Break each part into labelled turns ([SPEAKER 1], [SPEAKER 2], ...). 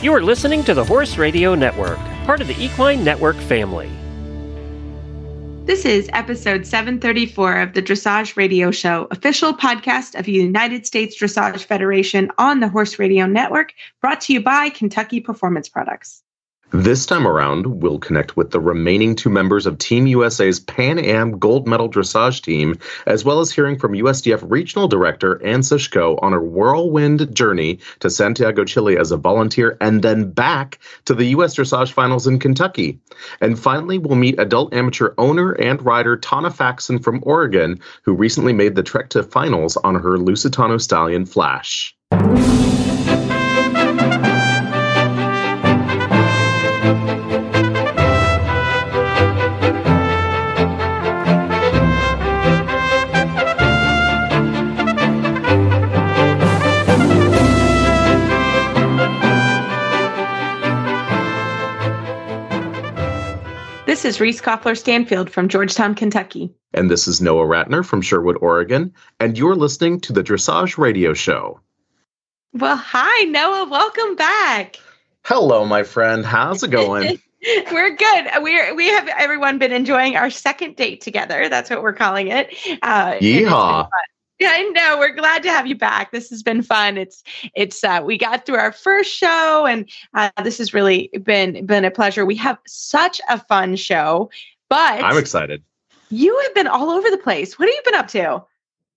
[SPEAKER 1] You are listening to the Horse Radio Network, part of the Equine Network family.
[SPEAKER 2] This is episode 734 of the Dressage Radio Show, official podcast of the United States Dressage Federation on the Horse Radio Network, brought to you by Kentucky Performance Products.
[SPEAKER 3] This time around, we'll connect with the remaining two members of Team USA's Pan Am gold medal dressage team, as well as hearing from USDF Regional Director Anne Sushko on her whirlwind journey to Santiago, Chile as a volunteer, and then back to the US Dressage Finals in Kentucky. And finally, we'll meet adult amateur owner and rider Tonna Faxon from Oregon, who recently made the trek to finals on her Lusitano Stallion Flash.
[SPEAKER 2] This is Reese Koffler Stanfield from Georgetown, Kentucky.
[SPEAKER 3] And this is Noah Rattner from Sherwood, Oregon. And you're listening to the Dressage Radio Show.
[SPEAKER 2] Well, hi, Noah. Welcome back.
[SPEAKER 3] Hello, my friend. How's it going?
[SPEAKER 2] we're good. We're we have everyone been enjoying our second date together. That's what we're calling it.
[SPEAKER 3] Uh, Yeehaw!
[SPEAKER 2] Yeah, I know. We're glad to have you back. This has been fun. It's it's uh, we got through our first show, and uh, this has really been been a pleasure. We have such a fun show, but
[SPEAKER 3] I'm excited.
[SPEAKER 2] You have been all over the place. What have you been up to?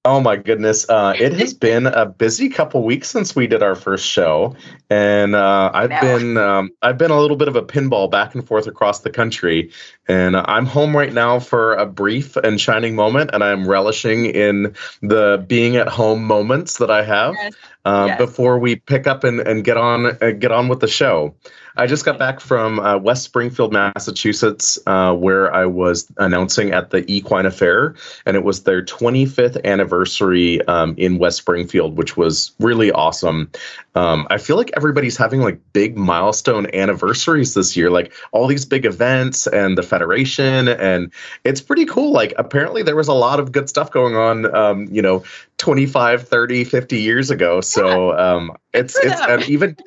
[SPEAKER 3] Oh my goodness! Uh, it has been a busy couple weeks since we did our first show, and uh, I've no. been um, I've been a little bit of a pinball back and forth across the country, and I'm home right now for a brief and shining moment, and I'm relishing in the being at home moments that I have yes. Uh, yes. before we pick up and, and get on uh, get on with the show. I just got back from uh, West Springfield, Massachusetts, uh, where I was announcing at the Equine Affair, and it was their 25th anniversary um, in West Springfield, which was really awesome. Um, I feel like everybody's having like big milestone anniversaries this year, like all these big events and the Federation, and it's pretty cool. Like, apparently, there was a lot of good stuff going on, um, you know, 25, 30, 50 years ago. So um, it's, it's and even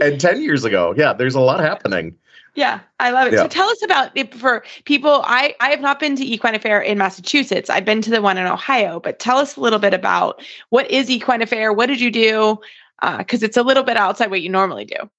[SPEAKER 3] and 10 years ago. Yeah, there's a lot happening.
[SPEAKER 2] Yeah, I love it. Yeah. So tell us about it for people. I, I have not been to Equine Affair in Massachusetts. I've been to the one in Ohio, but tell us a little bit about what is Equine Affair? What did you do? Because uh, it's a little bit outside what you normally do.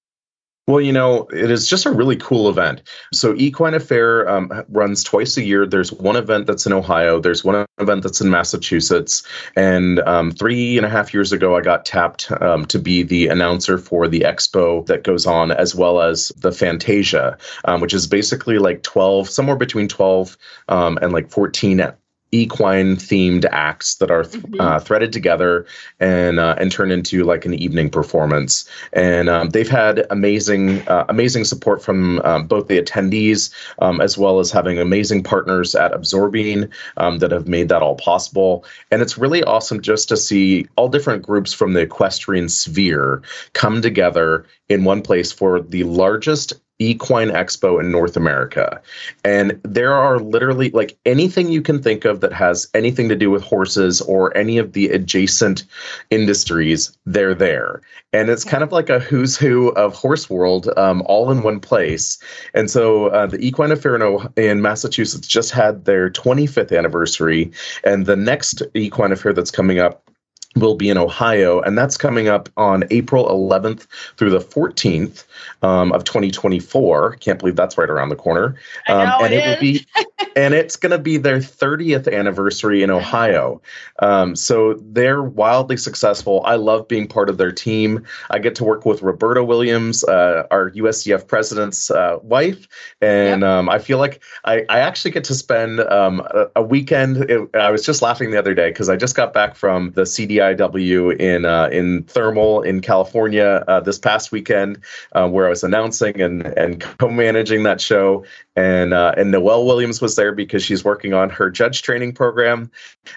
[SPEAKER 3] Well, you know, it is just a really cool event. So, Equine Affair um, runs twice a year. There's one event that's in Ohio, there's one event that's in Massachusetts. And um, three and a half years ago, I got tapped um, to be the announcer for the expo that goes on, as well as the Fantasia, um, which is basically like 12, somewhere between 12 um, and like 14 equine themed acts that are th- mm-hmm. uh, threaded together and uh, and turn into like an evening performance. And um, they've had amazing uh, amazing support from um, both the attendees um, as well as having amazing partners at Absorbine um, that have made that all possible. And it's really awesome just to see all different groups from the equestrian sphere come together in one place for the largest equine expo in North America. And there are literally like anything you can think of that has anything to do with horses or any of the adjacent industries, they're there. And it's kind of like a who's who of horse world um, all in one place. And so uh, the Equine Affair in, in Massachusetts just had their 25th anniversary. And the next Equine Affair that's coming up will be in Ohio, and that's coming up on April 11th through the 14th um, of 2024. Can't believe that's right around the corner.
[SPEAKER 2] Um,
[SPEAKER 3] and it, it will be, and it's going to be their 30th anniversary in Ohio. Um, so they're wildly successful. I love being part of their team. I get to work with Roberta Williams, uh, our USDF president's uh, wife, and yep. Um, I feel like I, I, actually get to spend um, a, a, weekend. It, I was just laughing the other day because I just got back from the CDIW in uh, in Thermal in California uh, this past weekend, uh, where I was announcing and and co-managing that show, and uh, and Noelle Williams was there because she's working on her judge training program,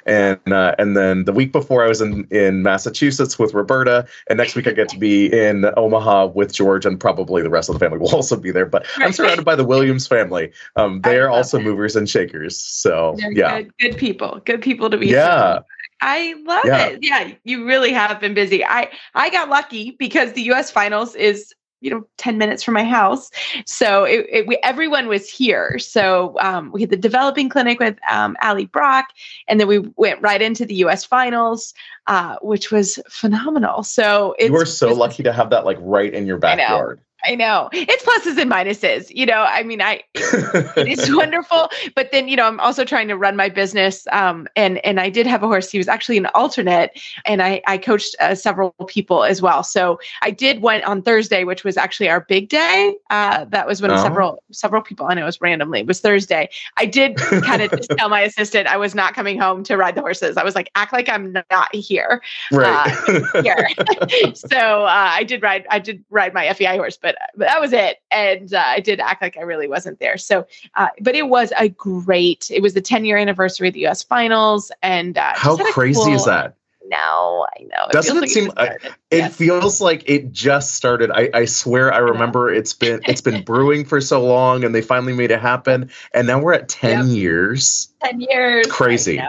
[SPEAKER 3] and uh, and then the week before I was in in Massachusetts with Roberta, and next week I get to be in Omaha with George, and probably the rest of the family will also be there. But I'm surrounded by the Williams family. Um, they are also that. movers and shakers. So
[SPEAKER 2] They're
[SPEAKER 3] yeah,
[SPEAKER 2] good, good, people, good people to be.
[SPEAKER 3] Yeah.
[SPEAKER 2] I love yeah. it. Yeah, you really have been busy. I I got lucky because the US finals is you know 10 minutes from my house. So it, it, we, everyone was here. So um, we had the developing clinic with um, ali brock and then we went right into the us finals uh, which was phenomenal. So
[SPEAKER 3] you were so lucky to have that like right in your backyard
[SPEAKER 2] I know it's pluses and minuses. You know, I mean, I it is wonderful, but then you know, I'm also trying to run my business. Um, and and I did have a horse. He was actually an alternate, and I I coached uh, several people as well. So I did one on Thursday, which was actually our big day. Uh, that was when oh. several several people. I know it was randomly. It was Thursday. I did kind of just tell my assistant I was not coming home to ride the horses. I was like, act like I'm not here.
[SPEAKER 3] Right.
[SPEAKER 2] Uh, here. so uh, I did ride. I did ride my FEI horse, but but, but that was it. And uh, I did act like I really wasn't there. So, uh, but it was a great. It was the 10 year anniversary of the U.S. Finals, and uh,
[SPEAKER 3] how crazy cool, is that?
[SPEAKER 2] No, I know.
[SPEAKER 3] It Doesn't it like seem? It, it yes. feels like it just started. I, I swear, I remember it's been it's been brewing for so long, and they finally made it happen. And now we're at ten yep. years.
[SPEAKER 2] Ten years.
[SPEAKER 3] Crazy.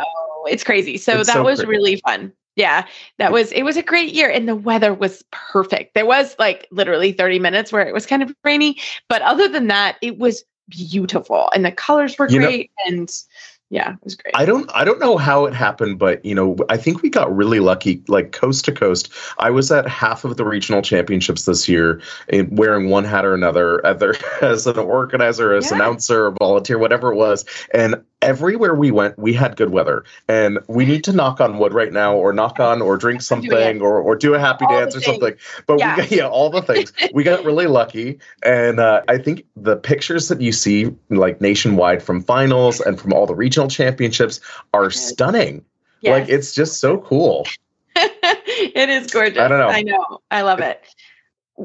[SPEAKER 2] It's crazy. So it's that so was crazy. really fun yeah that was it was a great year and the weather was perfect there was like literally 30 minutes where it was kind of rainy but other than that it was beautiful and the colors were great know, and yeah, it was great.
[SPEAKER 3] I don't I don't know how it happened, but you know, I think we got really lucky, like coast to coast. I was at half of the regional championships this year, wearing one hat or another, either as an organizer, as yeah. announcer, volunteer, whatever it was. And everywhere we went, we had good weather. And we need to knock on wood right now, or knock on, or drink something, or or do a happy all dance or something. But yeah. we got yeah, all the things. we got really lucky, and uh, I think the pictures that you see, like nationwide from finals and from all the regional championships are stunning. Yes. Like it's just so cool.
[SPEAKER 2] it is gorgeous. I
[SPEAKER 3] don't know.
[SPEAKER 2] I know. I love it.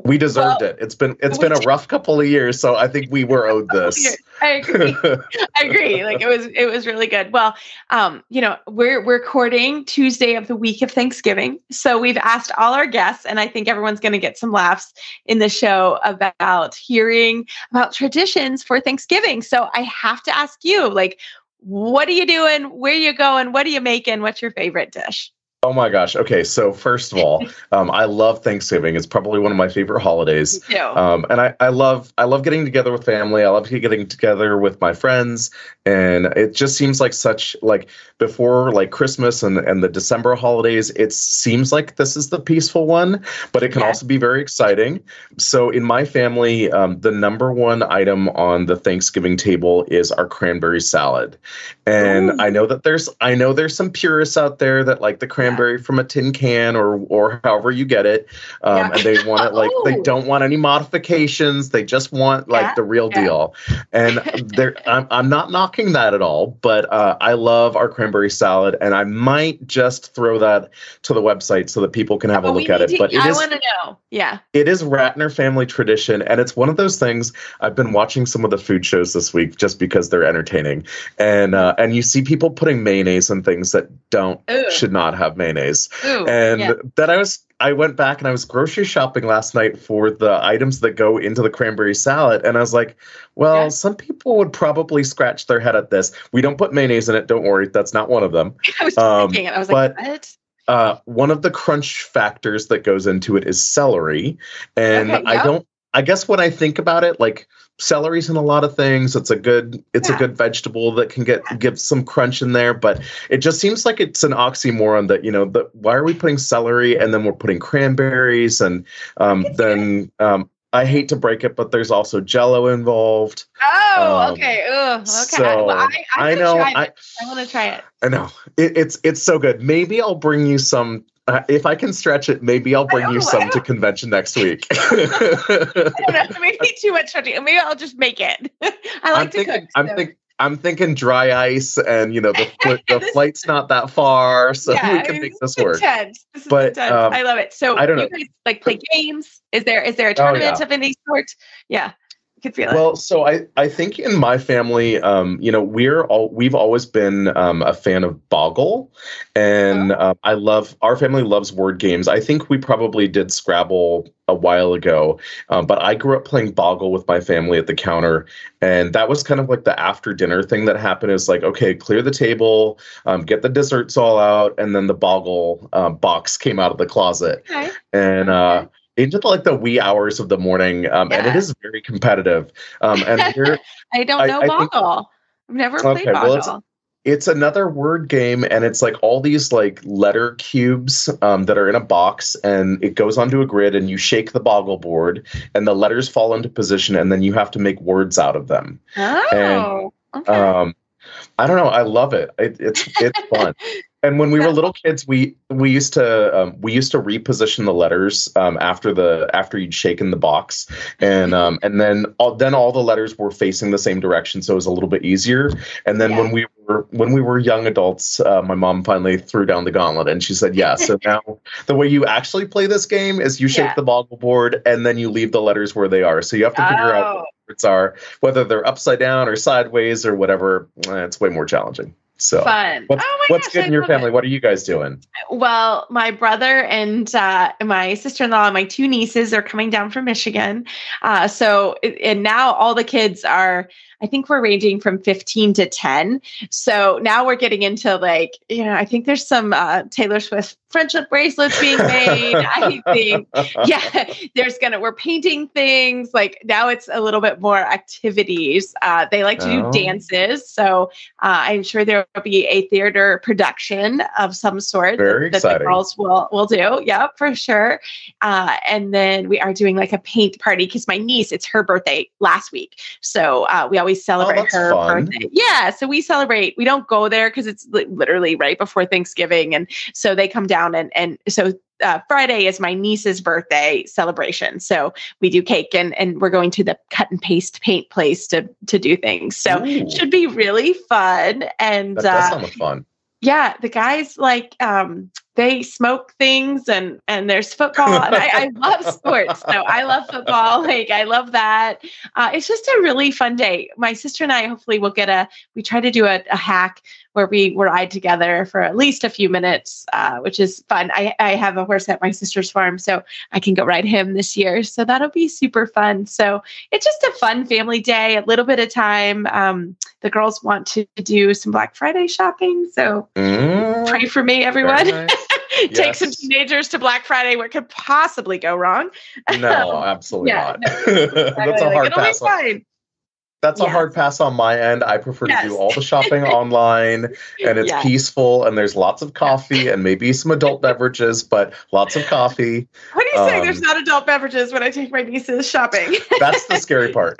[SPEAKER 3] We deserved well, it. It's been it's been a rough couple of years, so I think we were owed this.
[SPEAKER 2] I agree. I agree. Like it was it was really good. Well, um, you know, we're we're recording Tuesday of the week of Thanksgiving. So we've asked all our guests, and I think everyone's gonna get some laughs in the show about hearing about traditions for Thanksgiving. So I have to ask you, like, what are you doing? Where are you going? What are you making? What's your favorite dish?
[SPEAKER 3] Oh my gosh. Okay. So first of all, um, I love Thanksgiving. It's probably one of my favorite holidays. Um, and I, I love I love getting together with family. I love getting together with my friends. And it just seems like such like before like Christmas and, and the December holidays, it seems like this is the peaceful one, but it can yeah. also be very exciting. So in my family, um, the number one item on the Thanksgiving table is our cranberry salad. And Ooh. I know that there's I know there's some purists out there that like the cranberry cranberry from a tin can or or however you get it, um, yeah. and they want it like they don't want any modifications. They just want like yeah. the real yeah. deal. And there, I'm I'm not knocking that at all, but uh, I love our cranberry salad, and I might just throw that to the website so that people can have oh, a look at it. To, but it
[SPEAKER 2] I
[SPEAKER 3] want
[SPEAKER 2] to know, yeah,
[SPEAKER 3] it is Rattner family tradition, and it's one of those things. I've been watching some of the food shows this week just because they're entertaining, and uh, and you see people putting mayonnaise and things that don't Ooh. should not have mayonnaise mayonnaise. Ooh, and yeah. then I was I went back and I was grocery shopping last night for the items that go into the cranberry salad. And I was like, well, yeah. some people would probably scratch their head at this. We don't put mayonnaise in it. Don't worry. That's not one of them.
[SPEAKER 2] I was um, thinking I was but, like, what?
[SPEAKER 3] Uh, one of the crunch factors that goes into it is celery. And okay. I don't, I guess when I think about it, like celery's in a lot of things. It's a good it's yeah. a good vegetable that can get give some crunch in there, but it just seems like it's an oxymoron that you know that why are we putting celery and then we're putting cranberries and um, then um, I hate to break it, but there's also Jello involved.
[SPEAKER 2] Oh, um, okay. Ugh, okay. So well, I, I, I know. I, I want to try it. I
[SPEAKER 3] know it, it's it's so good. Maybe I'll bring you some uh, if I can stretch it, maybe I'll bring you some to convention next week.
[SPEAKER 2] I don't know. Maybe too much stretching. Maybe I'll just make it. I like I'm to
[SPEAKER 3] thinking,
[SPEAKER 2] cook.
[SPEAKER 3] I'm thinking. I'm thinking dry ice, and you know the the flight's not that far, so yeah, we can make this work.
[SPEAKER 2] Intense. This but um, I love it. So
[SPEAKER 3] I don't know.
[SPEAKER 2] Guys, like play games? Is there is there a tournament oh, yeah. of any sort? Yeah could feel
[SPEAKER 3] it. Well, so I, I think in my family, um, you know, we're all we've always been um, a fan of Boggle, and oh. uh, I love our family loves word games. I think we probably did Scrabble a while ago, um, but I grew up playing Boggle with my family at the counter, and that was kind of like the after dinner thing that happened. Is like, okay, clear the table, um, get the desserts all out, and then the Boggle uh, box came out of the closet, okay. and. Uh, into the, like the wee hours of the morning, um, yeah. and it is very competitive. Um, and here,
[SPEAKER 2] I don't know I, Boggle. I think, I've never played okay, Boggle. Well,
[SPEAKER 3] it's another word game and it's like all these like letter cubes um, that are in a box and it goes onto a grid and you shake the boggle board and the letters fall into position and then you have to make words out of them
[SPEAKER 2] oh
[SPEAKER 3] and, okay. um, i don't know i love it, it it's it's fun and when we were little kids we we used to um, we used to reposition the letters um, after the after you'd shaken the box. And um, and then all, then all the letters were facing the same direction so it was a little bit easier. And then yeah. when we were when we were young adults uh, my mom finally threw down the gauntlet and she said yeah so now the way you actually play this game is you shake yeah. the boggle board and then you leave the letters where they are. So you have to figure oh. out what words are whether they're upside down or sideways or whatever. Eh, it's way more challenging so
[SPEAKER 2] fun.
[SPEAKER 3] What's,
[SPEAKER 2] oh
[SPEAKER 3] what's gosh, good in your family? It. What are you guys doing?
[SPEAKER 2] Well, my brother and uh, my sister-in-law and my two nieces are coming down from Michigan. Uh, so, and now all the kids are I think we're ranging from 15 to 10. So now we're getting into like, you know, I think there's some uh, Taylor Swift friendship bracelets being made. I think, yeah, there's gonna, we're painting things. Like now it's a little bit more activities. Uh, they like to do oh. dances. So uh, I'm sure there will be a theater production of some sort
[SPEAKER 3] Very that, that
[SPEAKER 2] the girls will, will do. Yeah, for sure. Uh, and then we are doing like a paint party because my niece, it's her birthday last week. So uh, we always celebrate oh, her fun. birthday. Yeah, so we celebrate. We don't go there because it's li- literally right before Thanksgiving, and so they come down and and so uh, Friday is my niece's birthday celebration. So we do cake and and we're going to the cut and paste paint place to to do things. So Ooh. should be really fun. And
[SPEAKER 3] that uh, sound fun.
[SPEAKER 2] Yeah, the guys like um they smoke things and and there's football and I, I, love sports so i love football like i love that uh, it's just a really fun day my sister and i hopefully will get a we try to do a, a hack where we ride together for at least a few minutes uh, which is fun I, I have a horse at my sister's farm so i can go ride him this year so that'll be super fun so it's just a fun family day a little bit of time um, the girls want to do some black friday shopping so mm, pray for me everyone nice. Take yes. some teenagers to Black Friday. What could possibly go wrong?
[SPEAKER 3] No, absolutely yeah, not. No, That's a hard pass. That's yes. a hard pass on my end. I prefer yes. to do all the shopping online and it's yes. peaceful and there's lots of coffee and maybe some adult beverages, but lots of coffee.
[SPEAKER 2] What do you um, say? There's not adult beverages when I take my nieces shopping.
[SPEAKER 3] that's the scary part.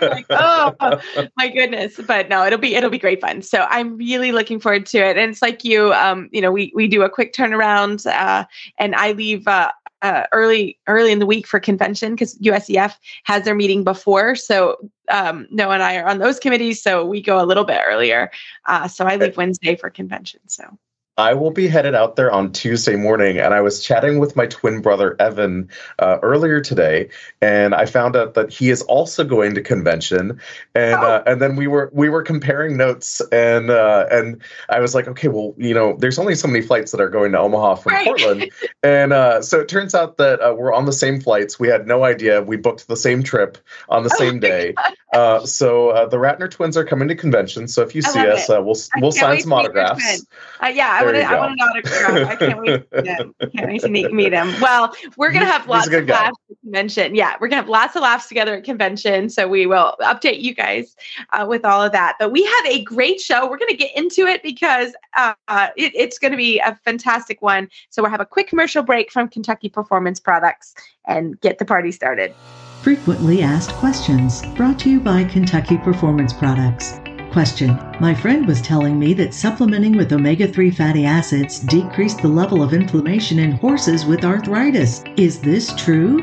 [SPEAKER 2] like, oh my goodness. But no, it'll be it'll be great fun. So I'm really looking forward to it. And it's like you, um, you know, we we do a quick turnaround uh, and I leave uh, uh, early early in the week for convention because USEF has their meeting before. So um, Noah and I are on those committees, so we go a little bit earlier. Uh, so I leave Wednesday for convention. So
[SPEAKER 3] I will be headed out there on Tuesday morning, and I was chatting with my twin brother Evan uh, earlier today, and I found out that he is also going to convention, and oh. uh, and then we were we were comparing notes, and uh, and I was like, okay, well, you know, there's only so many flights that are going to Omaha from right. Portland, and uh, so it turns out that uh, we're on the same flights. We had no idea. We booked the same trip on the oh same day. Uh, so the Rattner twins are coming to convention. So if you I see us, we'll we'll sign some autographs.
[SPEAKER 2] yeah, want to. I want an autograph. I can't wait to meet him. Can't wait to meet, meet him. Well, we're gonna have lots of laughs at convention. Yeah, we're gonna have lots of laughs together at convention. So we will update you guys uh, with all of that. But we have a great show. We're gonna get into it because uh, it, it's gonna be a fantastic one. So we'll have a quick commercial break from Kentucky Performance Products and get the party started.
[SPEAKER 4] Frequently asked questions brought to you by Kentucky Performance Products. Question My friend was telling me that supplementing with omega 3 fatty acids decreased the level of inflammation in horses with arthritis. Is this true?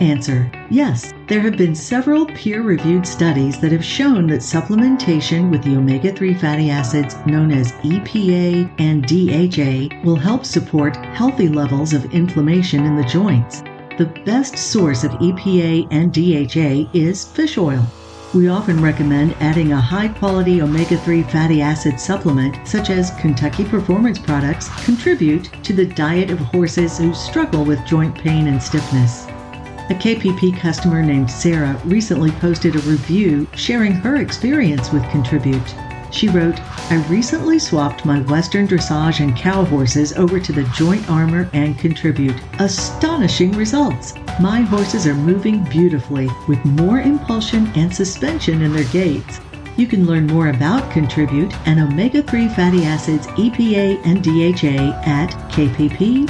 [SPEAKER 4] Answer Yes, there have been several peer reviewed studies that have shown that supplementation with the omega 3 fatty acids known as EPA and DHA will help support healthy levels of inflammation in the joints. The best source of EPA and DHA is fish oil. We often recommend adding a high quality omega 3 fatty acid supplement, such as Kentucky Performance products, contribute to the diet of horses who struggle with joint pain and stiffness. A KPP customer named Sarah recently posted a review sharing her experience with Contribute. She wrote, I recently swapped my Western dressage and cow horses over to the joint armor and contribute. Astonishing results! My horses are moving beautifully with more impulsion and suspension in their gaits. You can learn more about Contribute and omega 3 fatty acids EPA and DHA at kppusa.com.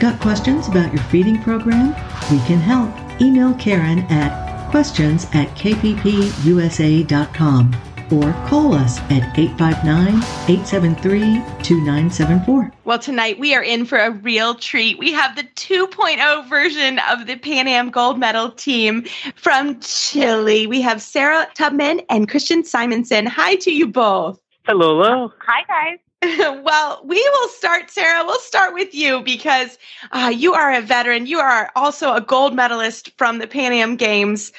[SPEAKER 4] Got questions about your feeding program? We can help. Email Karen at questions at kppusa.com or call us at 859 873 2974.
[SPEAKER 2] Well, tonight we are in for a real treat. We have the 2.0 version of the Pan Am gold medal team from Chile. We have Sarah Tubman and Christian Simonson. Hi to you both.
[SPEAKER 1] Hello, hello.
[SPEAKER 5] Hi, guys.
[SPEAKER 2] well, we will start, Sarah. We'll start with you because uh, you are a veteran. You are also a gold medalist from the Pan Am Games.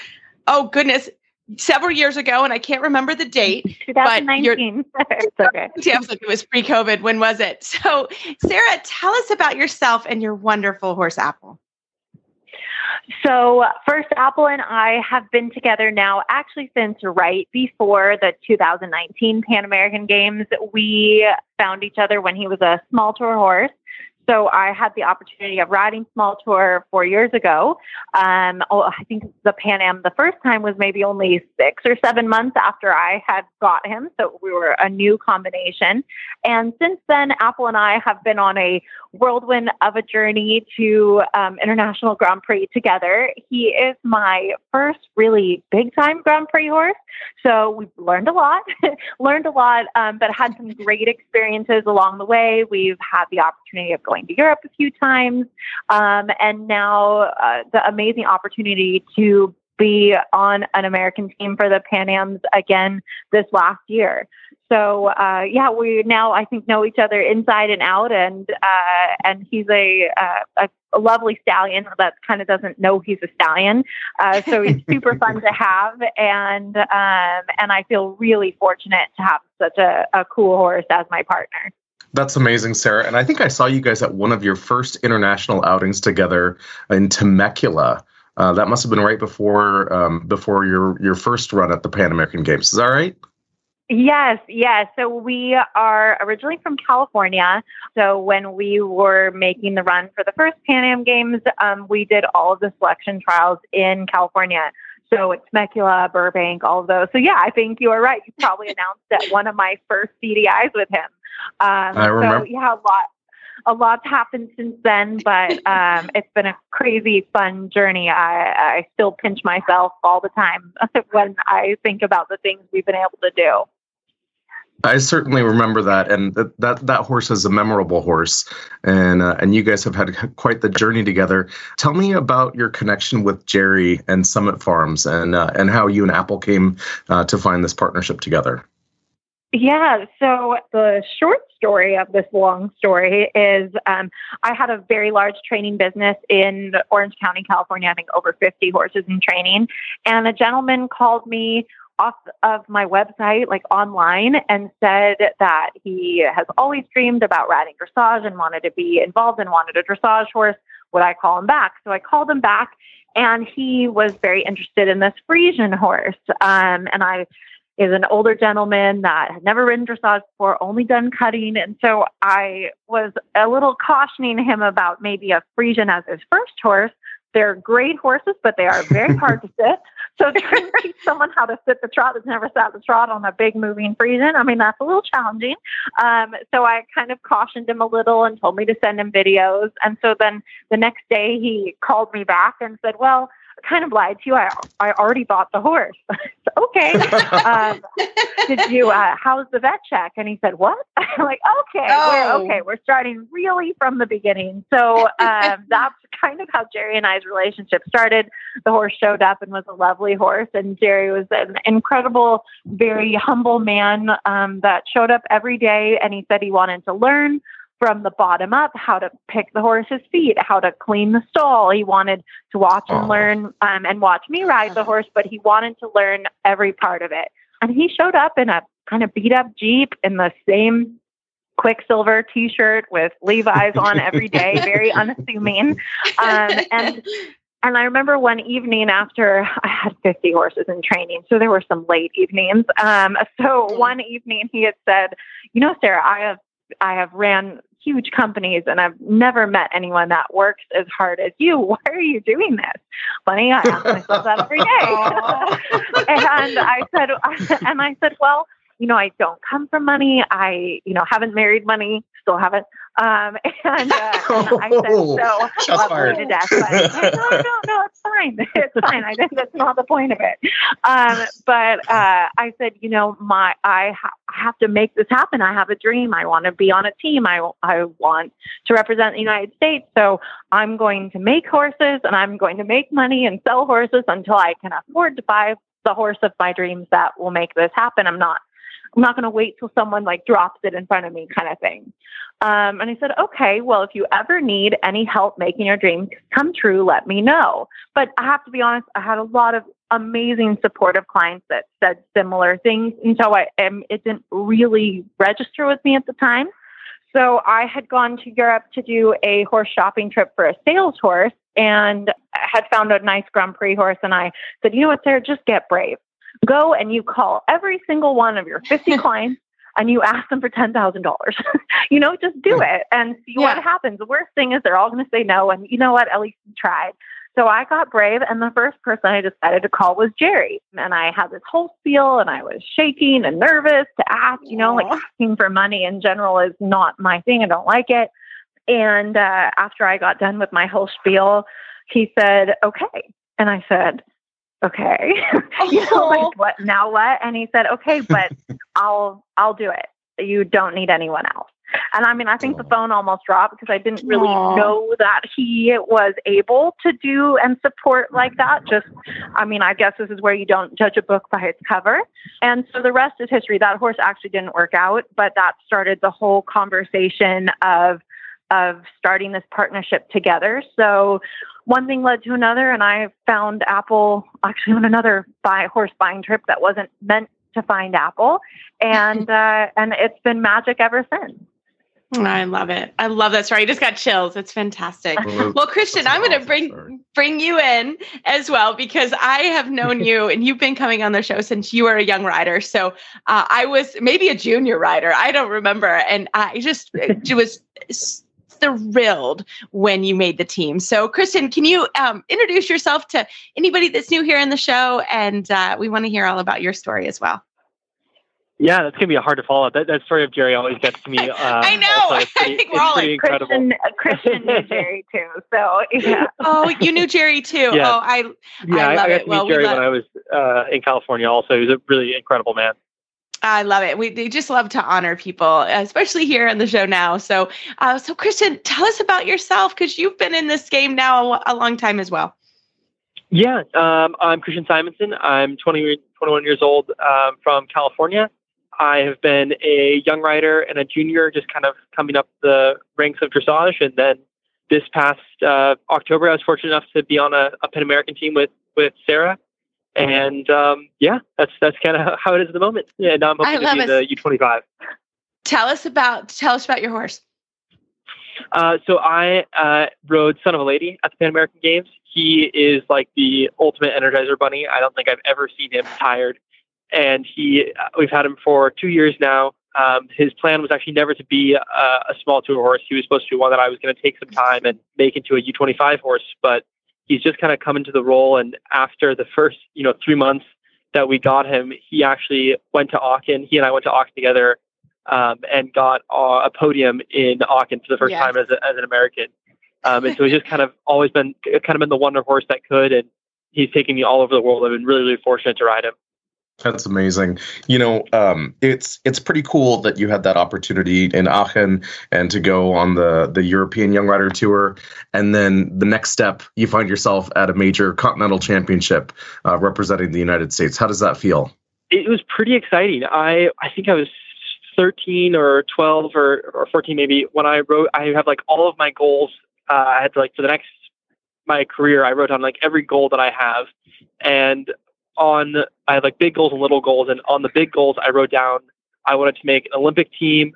[SPEAKER 2] Oh, goodness. Several years ago, and I can't remember the date.
[SPEAKER 5] 2019. it's okay.
[SPEAKER 2] It was pre COVID. When was it? So, Sarah, tell us about yourself and your wonderful horse, Apple.
[SPEAKER 5] So, first, Apple and I have been together now actually since right before the 2019 Pan American Games. We found each other when he was a small tour horse. So I had the opportunity of riding small tour four years ago. Um, oh, I think the Pan Am the first time was maybe only six or seven months after I had got him. So we were a new combination. And since then, Apple and I have been on a whirlwind of a journey to um, International Grand Prix together. He is my first really big time Grand Prix horse. So we've learned a lot, learned a lot, um, but had some great experiences along the way. We've had the opportunity of going to Europe a few times, um, and now uh, the amazing opportunity to be on an American team for the Pan Ams again this last year. So uh, yeah, we now I think know each other inside and out, and uh, and he's a, uh, a, lovely stallion that kind of doesn't know he's a stallion. Uh, so he's super fun to have, and um, and I feel really fortunate to have such a, a cool horse as my partner.
[SPEAKER 3] That's amazing, Sarah. And I think I saw you guys at one of your first international outings together in Temecula. Uh, that must have been right before um, before your your first run at the Pan American Games. Is that right?
[SPEAKER 5] Yes, yes. So we are originally from California. So when we were making the run for the first Pan Am Games, um, we did all of the selection trials in California. So it's Temecula, Burbank, all of those. So yeah, I think you are right. You probably announced at one of my first CDIs with him. Um,
[SPEAKER 3] I remember.
[SPEAKER 5] So yeah, a lot, a lot's happened since then, but um, it's been a crazy fun journey. I, I still pinch myself all the time when I think about the things we've been able to do.
[SPEAKER 3] I certainly remember that, and that that, that horse is a memorable horse, and uh, and you guys have had quite the journey together. Tell me about your connection with Jerry and Summit Farms, and uh, and how you and Apple came uh, to find this partnership together.
[SPEAKER 5] Yeah. So the short story of this long story is um, I had a very large training business in Orange County, California, I think over 50 horses in training. And a gentleman called me off of my website, like online, and said that he has always dreamed about riding dressage and wanted to be involved and wanted a dressage horse. Would I call him back? So I called him back, and he was very interested in this Friesian horse. Um, and I is an older gentleman that had never ridden dressage before, only done cutting. And so I was a little cautioning him about maybe a Friesian as his first horse. They're great horses, but they are very hard to sit. So trying to teach someone how to sit the trot that's never sat the trot on a big moving Friesian, I mean, that's a little challenging. Um, so I kind of cautioned him a little and told me to send him videos. And so then the next day he called me back and said, well, kind of lied to you. I I already bought the horse. okay. um, did you? Uh, how's the vet check? And he said, what? I'm like, okay, oh. we're, okay, we're starting really from the beginning. So um, that's kind of how Jerry and I's relationship started. The horse showed up and was a lovely horse, and Jerry was an incredible, very humble man um, that showed up every day, and he said he wanted to learn from the bottom up how to pick the horse's feet, how to clean the stall. He wanted to watch and learn um, and watch me ride the horse, but he wanted to learn every part of it. And he showed up in a kind of beat up Jeep in the same Quicksilver t shirt with Levi's on every day, very unassuming. Um, and and I remember one evening after I had 50 horses in training, so there were some late evenings. Um, so mm. one evening he had said, "You know, Sarah, I have I have ran huge companies and I've never met anyone that works as hard as you. Why are you doing this? Funny, I ask myself that every day. and I said, and I said, well, you know, I don't come from money. I, you know, haven't married money, still haven't. Um, and, uh, and I said, so
[SPEAKER 3] Shots fired.
[SPEAKER 5] to death. But no, no, no, it's fine. It's fine. I think that's not the point of it. Um, but uh, I said, you know, my I, ha- have to make this happen. I have a dream. I want to be on a team. I I want to represent the United States. So I'm going to make horses, and I'm going to make money and sell horses until I can afford to buy the horse of my dreams that will make this happen. I'm not I'm not going to wait till someone like drops it in front of me kind of thing. Um, and I said, okay, well, if you ever need any help making your dreams come true, let me know. But I have to be honest, I had a lot of amazing supportive clients that said similar things. And so I, um, it didn't really register with me at the time. So I had gone to Europe to do a horse shopping trip for a sales horse and had found a nice Grand Prix horse. And I said, you know what, Sarah, just get brave go and you call every single one of your 50 clients and you ask them for $10,000. you know, just do it and see yeah. what happens. The worst thing is they're all going to say no. And you know what? At least you tried. So I got brave, and the first person I decided to call was Jerry. And I had this whole spiel, and I was shaking and nervous to ask. You know, like asking for money in general is not my thing. I don't like it. And uh, after I got done with my whole spiel, he said, "Okay," and I said, okay, you know, like oh. what now what? And he said, okay, but I'll I'll do it. You don't need anyone else. And I mean, I think the phone almost dropped because I didn't really Aww. know that he was able to do and support like that. Just, I mean, I guess this is where you don't judge a book by its cover. And so the rest is history. That horse actually didn't work out, but that started the whole conversation of of starting this partnership together. So one thing led to another, and I found Apple actually on another buy horse buying trip that wasn't meant to find Apple, and uh, and it's been magic ever since.
[SPEAKER 2] I love it. I love that story. I just got chills. It's fantastic. Well, Christian, I'm going to bring bring you in as well because I have known you and you've been coming on the show since you were a young rider. So uh, I was maybe a junior rider. I don't remember, and I just it was thrilled when you made the team. So, Christian, can you um, introduce yourself to anybody that's new here in the show? And uh, we want to hear all about your story as well.
[SPEAKER 6] Yeah, that's gonna be a hard to follow. That that story of Jerry always gets to me.
[SPEAKER 2] Uh, I know. Pretty, I think we're all like
[SPEAKER 6] incredible.
[SPEAKER 5] Christian, uh, Christian knew Jerry too. So yeah.
[SPEAKER 2] Oh, you knew Jerry too. Yeah. Oh, I
[SPEAKER 6] yeah,
[SPEAKER 2] I
[SPEAKER 6] love
[SPEAKER 2] I got
[SPEAKER 6] it. To meet
[SPEAKER 2] well,
[SPEAKER 6] Jerry
[SPEAKER 2] love-
[SPEAKER 6] when I was uh, in California. Also, he was a really incredible man.
[SPEAKER 2] I love it. We, we just love to honor people, especially here on the show now. So, uh, so Christian, tell us about yourself because you've been in this game now a, a long time as well.
[SPEAKER 6] Yeah, um, I'm Christian Simonson. I'm 20, 21 years old um, from California. I have been a young rider and a junior, just kind of coming up the ranks of dressage. And then this past uh, October, I was fortunate enough to be on a, a Pan American team with with Sarah, and um, yeah, that's that's kind of how it is at the moment. Yeah, now I'm hoping to be the U25.
[SPEAKER 2] Tell us about tell us about your horse.
[SPEAKER 6] Uh, so I uh, rode Son of a Lady at the Pan American Games. He is like the ultimate Energizer Bunny. I don't think I've ever seen him tired, and he uh, we've had him for two years now. Um, his plan was actually never to be a, a small tour horse. He was supposed to be one that I was going to take some time and make into a U25 horse, but he's just kind of come into the role. And after the first, you know, three months that we got him, he actually went to Aachen. He and I went to Aachen together um, and got uh, a podium in Aachen for the first time as, a, as an American. Um, and so he's just kind of always been kind of been the wonder horse that could, and he's taken me all over the world. I've been really, really fortunate to ride him.
[SPEAKER 3] That's amazing. You know, um, it's it's pretty cool that you had that opportunity in Aachen and to go on the the European Young Rider Tour, and then the next step, you find yourself at a major continental championship uh, representing the United States. How does that feel?
[SPEAKER 6] It was pretty exciting. I I think I was 13 or 12 or, or 14 maybe when I wrote. I have like all of my goals. Uh, I had to like for the next my career. I wrote down like every goal that I have, and on I had like big goals and little goals, and on the big goals, I wrote down I wanted to make an Olympic team,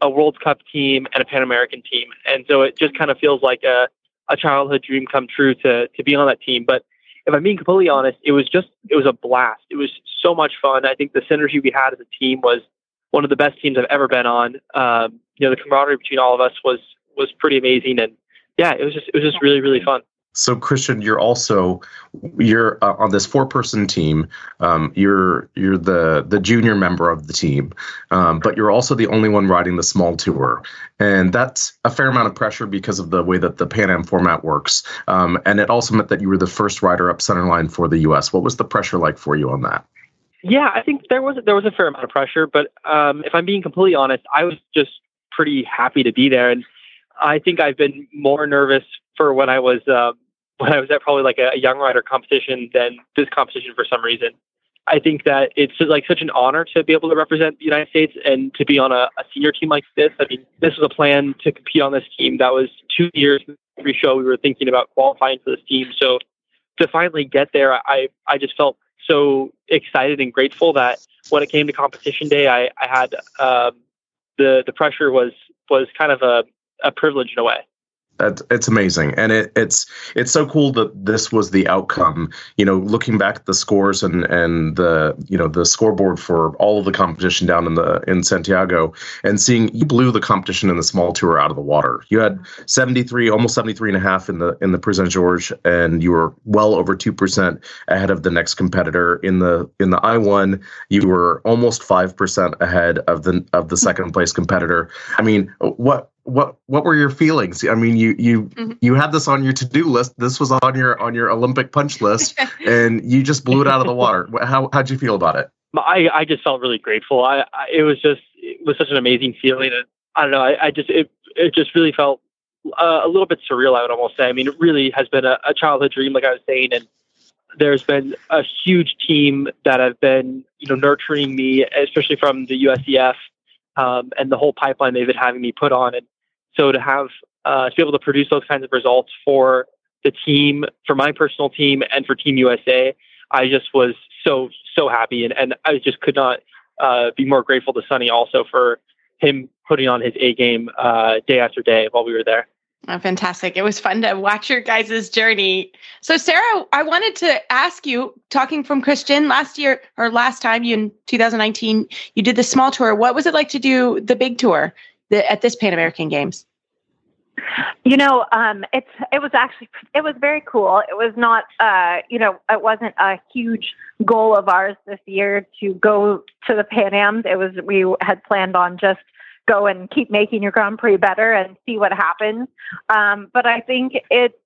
[SPEAKER 6] a World Cup team, and a Pan American team. And so it just kind of feels like a a childhood dream come true to to be on that team. But if I'm being completely honest, it was just it was a blast. It was so much fun. I think the synergy we had as a team was one of the best teams I've ever been on. Um, you know, the camaraderie between all of us was was pretty amazing, and yeah, it was just it was just really really fun.
[SPEAKER 3] So Christian, you're also you're uh, on this four-person team. Um, you're you're the the junior member of the team, um, but you're also the only one riding the small tour, and that's a fair amount of pressure because of the way that the Pan Am format works. Um, and it also meant that you were the first rider up centerline for the U.S. What was the pressure like for you on that?
[SPEAKER 6] Yeah, I think there was there was a fair amount of pressure, but um, if I'm being completely honest, I was just pretty happy to be there, and I think I've been more nervous for when I was. Uh, when I was at probably like a, a young rider competition than this competition for some reason. I think that it's like such an honor to be able to represent the United States and to be on a, a senior team like this. I mean, this was a plan to compete on this team that was two years pre-show. We were thinking about qualifying for this team. So to finally get there, I, I just felt so excited and grateful that when it came to competition day, I, I had um, the the pressure was was kind of a, a privilege in a way
[SPEAKER 3] it's amazing. And it, it's it's so cool that this was the outcome. You know looking back at the scores and and the you know the scoreboard for all of the competition down in the in santiago and seeing you blew the competition in the small tour out of the water. You had 73 almost 73 and a half in the in the Prince george and you were well over 2% ahead of the next competitor. In the in the i1 you were almost 5% ahead of the of the second place competitor. I mean what what what were your feelings? I mean, you you mm-hmm. you had this on your to do list. This was on your on your Olympic punch list, and you just blew it out of the water. How how'd you feel about it?
[SPEAKER 6] I I just felt really grateful. I, I it was just it was such an amazing feeling, and I don't know. I, I just it it just really felt uh, a little bit surreal. I would almost say. I mean, it really has been a, a childhood dream, like I was saying, and there's been a huge team that have been you know nurturing me, especially from the USEF. Um, and the whole pipeline they've been having me put on. And so to have uh, to be able to produce those kinds of results for the team, for my personal team, and for Team USA, I just was so so happy, and and I just could not uh, be more grateful to Sonny also for him putting on his A game uh, day after day while we were there.
[SPEAKER 2] Oh, fantastic. It was fun to watch your guys' journey. So, Sarah, I wanted to ask you, talking from Christian last year or last time you in 2019, you did the small tour. What was it like to do the big tour? The, at this Pan American Games?
[SPEAKER 5] You know, um, it's it was actually it was very cool. It was not, uh, you know, it wasn't a huge goal of ours this year to go to the Pan Ams. It was we had planned on just go and keep making your Grand Prix better and see what happens. Um, but I think it's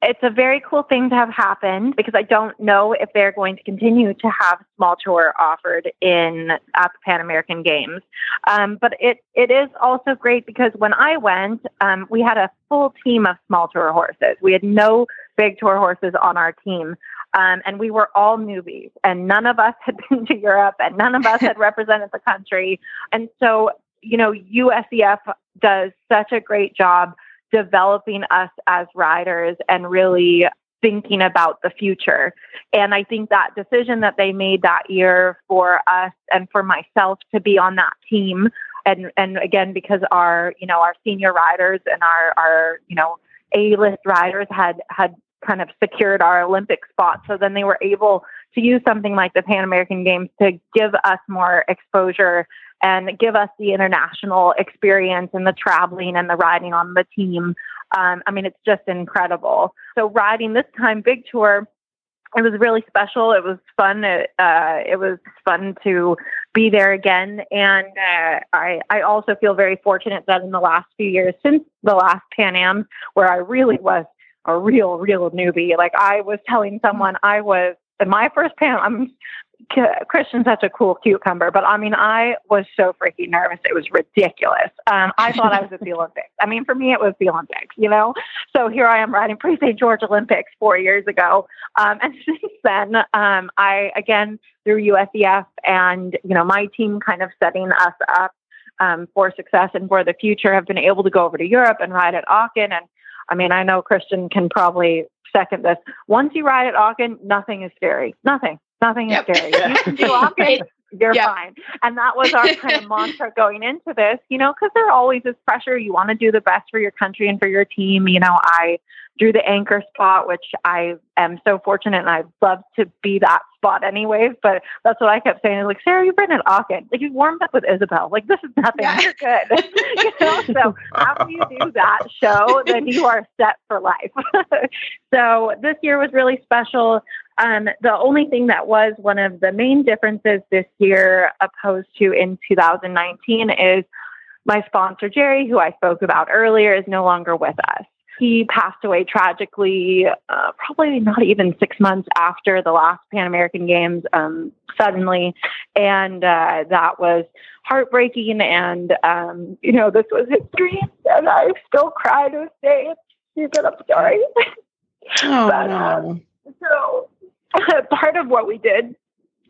[SPEAKER 5] it's a very cool thing to have happened because I don't know if they're going to continue to have small tour offered in at the Pan American Games. Um, but it it is also great because when I went, um, we had a full team of small tour horses. We had no big tour horses on our team. Um, and we were all newbies, and none of us had been to Europe, and none of us had represented the country. And so, you know, USEF does such a great job developing us as riders and really thinking about the future. And I think that decision that they made that year for us and for myself to be on that team and and again because our you know our senior riders and our our you know A-list riders had had kind of secured our Olympic spot so then they were able to use something like the Pan American Games to give us more exposure and give us the international experience and the traveling and the riding on the team. Um, I mean, it's just incredible. So riding this time big tour, it was really special. It was fun. It, uh, it was fun to be there again. And uh, I, I also feel very fortunate that in the last few years, since the last Pan Am, where I really was a real, real newbie, like I was telling someone I was my first Pan, I'm Christian's such a cool cucumber, but I mean, I was so freaking nervous. It was ridiculous. Um, I thought I was at the Olympics. I mean, for me, it was the Olympics, you know? So here I am riding Prix St. Georges Olympics four years ago. Um, and since then, um, I, again, through USEF and, you know, my team kind of setting us up um, for success and for the future have been able to go over to Europe and ride at Aachen. And I mean, I know Christian can probably second this. Once you ride at Aachen, nothing is scary. Nothing. Nothing yep. is scary. You do Aachen, you're yep. fine. And that was our kind of mantra going into this, you know, because there always is pressure. You want to do the best for your country and for your team. You know, I drew the anchor spot, which I am so fortunate and I'd love to be that spot anyways. But that's what I kept saying. Like, Sarah, you've been an Aachen. Like, you warmed up with Isabell. Like, this is nothing. Yeah. You're good. you know? So after you do that show, then you are set for life. so this year was really special. Um, the only thing that was one of the main differences this year opposed to in 2019 is my sponsor, Jerry, who I spoke about earlier, is no longer with us. He passed away tragically, uh, probably not even six months after the last Pan American Games, um, suddenly. And uh, that was heartbreaking. And, um, you know, this was his dream. And I still cry to this day. Said, I'm sorry.
[SPEAKER 2] Oh, but, no.
[SPEAKER 5] Uh, so part of what we did,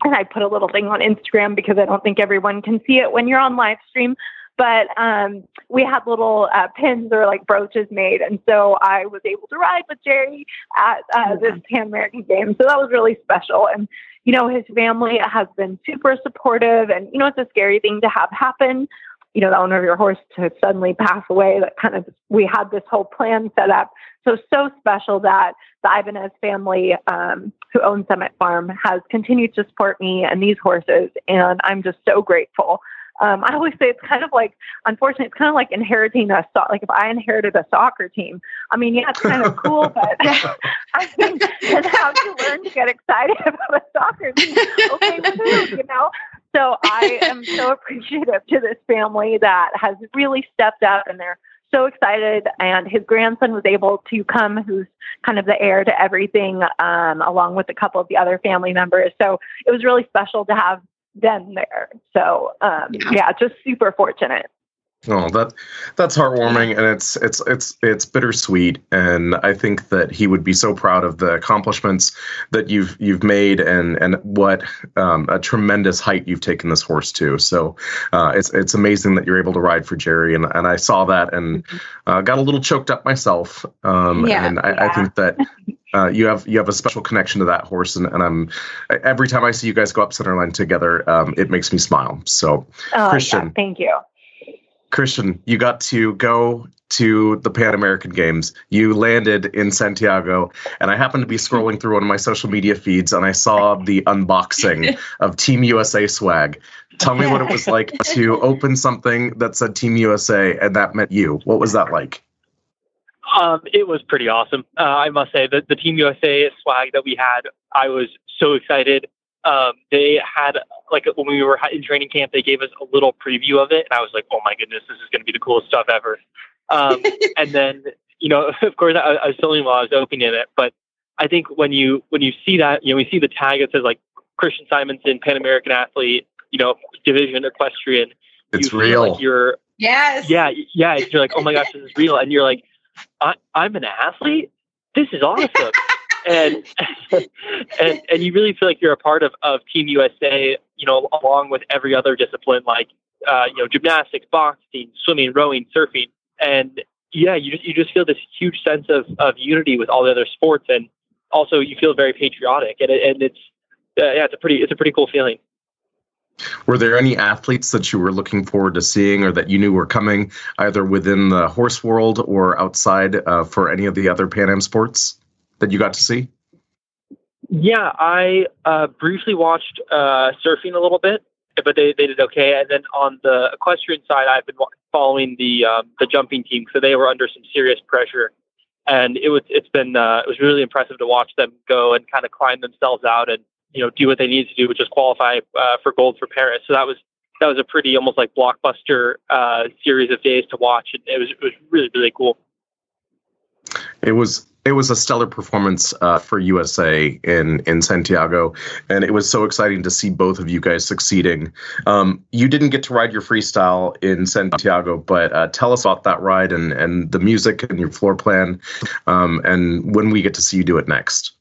[SPEAKER 5] and I put a little thing on Instagram because I don't think everyone can see it when you're on live stream. But um, we had little uh, pins or like brooches made, and so I was able to ride with Jerry at uh, this Pan American game. So that was really special. And you know, his family has been super supportive, and you know, it's a scary thing to have happen you know, the owner of your horse to suddenly pass away. That kind of, we had this whole plan set up. So, so special that the Ibanez family, um, who owns Summit Farm, has continued to support me and these horses. And I'm just so grateful. Um, I always say it's kind of like, unfortunately, it's kind of like inheriting a so- like if I inherited a soccer team. I mean, yeah, it's kind of cool, but I mean, and how to learn to get excited about a soccer team. Okay, woohoo, you know. So I am so appreciative to this family that has really stepped up and they're so excited. And his grandson was able to come, who's kind of the heir to everything, um, along with a couple of the other family members. So it was really special to have them there. So um, yeah, just super fortunate.
[SPEAKER 3] Oh, that that's heartwarming, and it's it's it's it's bittersweet. And I think that he would be so proud of the accomplishments that you've you've made, and and what um, a tremendous height you've taken this horse to. So uh, it's it's amazing that you're able to ride for Jerry, and and I saw that and mm-hmm. uh, got a little choked up myself. Um, yeah, and I, yeah. I think that uh, you have you have a special connection to that horse, and, and I'm every time I see you guys go up center line together, um, it makes me smile. So,
[SPEAKER 5] oh, Christian, yeah, thank you.
[SPEAKER 3] Christian, you got to go to the Pan American Games. You landed in Santiago, and I happened to be scrolling through one of my social media feeds, and I saw the unboxing of Team USA swag. Tell me what it was like to open something that said Team USA, and that meant you. What was that like?
[SPEAKER 6] Um, it was pretty awesome. Uh, I must say that the Team USA swag that we had, I was so excited um, they had like when we were in training camp, they gave us a little preview of it, and I was like, "Oh my goodness, this is going to be the coolest stuff ever." Um, and then, you know, of course, I, I was filming while I was opening it, but I think when you when you see that, you know, we see the tag that says like Christian Simonson, Pan American athlete, you know, division equestrian.
[SPEAKER 3] It's you real.
[SPEAKER 6] Like you're
[SPEAKER 2] yes,
[SPEAKER 6] yeah, yeah. You're like, oh my gosh, this is real, and you're like, I, I'm an athlete. This is awesome and and and you really feel like you're a part of, of Team USA, you know, along with every other discipline like uh, you know gymnastics, boxing, swimming, rowing, surfing, and yeah, you just you just feel this huge sense of of unity with all the other sports, and also you feel very patriotic, and it, and it's uh, yeah, it's a pretty it's a pretty cool feeling.
[SPEAKER 3] Were there any athletes that you were looking forward to seeing or that you knew were coming either within the horse world or outside uh, for any of the other Pan Am sports? that you got to see?
[SPEAKER 6] Yeah, I uh, briefly watched uh, surfing a little bit, but they, they did okay. And then on the equestrian side, I've been following the um, the jumping team, so they were under some serious pressure, and it was it's been uh, it was really impressive to watch them go and kind of climb themselves out and you know do what they need to do, which is qualify uh, for gold for Paris. So that was that was a pretty almost like blockbuster uh, series of days to watch, and it was it was really really cool.
[SPEAKER 3] It was it was a stellar performance uh, for USA in in Santiago, and it was so exciting to see both of you guys succeeding. Um, you didn't get to ride your freestyle in Santiago, but uh, tell us about that ride and and the music and your floor plan, um, and when we get to see you do it next.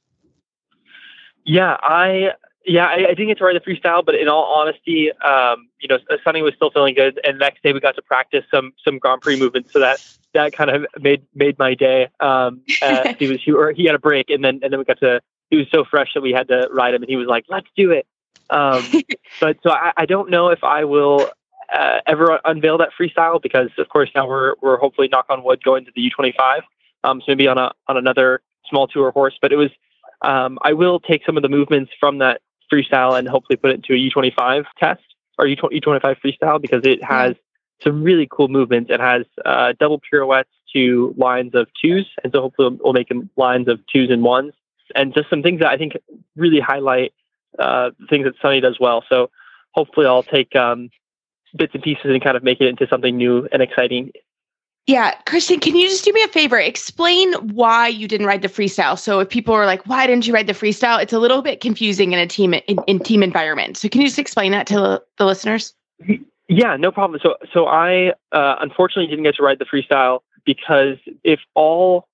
[SPEAKER 6] Yeah, I yeah, I, I, didn't get to ride the freestyle, but in all honesty, um, you know, Sunny was still feeling good, and next day we got to practice some some Grand Prix movements, so that that kind of made made my day. Um, uh, he was he, or he had a break, and then and then we got to. He was so fresh that we had to ride him, and he was like, "Let's do it." Um, but so I, I don't know if I will uh, ever unveil that freestyle because, of course, now we're we're hopefully knock on wood going to the U25. Um, so maybe on a on another small tour horse. But it was um, I will take some of the movements from that freestyle and hopefully put it into a U25 test or U25 freestyle because it has some really cool movements. It has uh, double pirouettes to lines of twos, and so hopefully we'll make them lines of twos and ones, and just some things that I think really highlight uh, things that Sunny does well. So hopefully I'll take um, bits and pieces and kind of make it into something new and exciting
[SPEAKER 2] yeah, Christian, can you just do me a favor? Explain why you didn't ride the freestyle. So if people are like, "Why didn't you ride the freestyle?" It's a little bit confusing in a team in, in team environment. So can you just explain that to the listeners?
[SPEAKER 6] Yeah, no problem. So so I uh, unfortunately didn't get to ride the freestyle because if all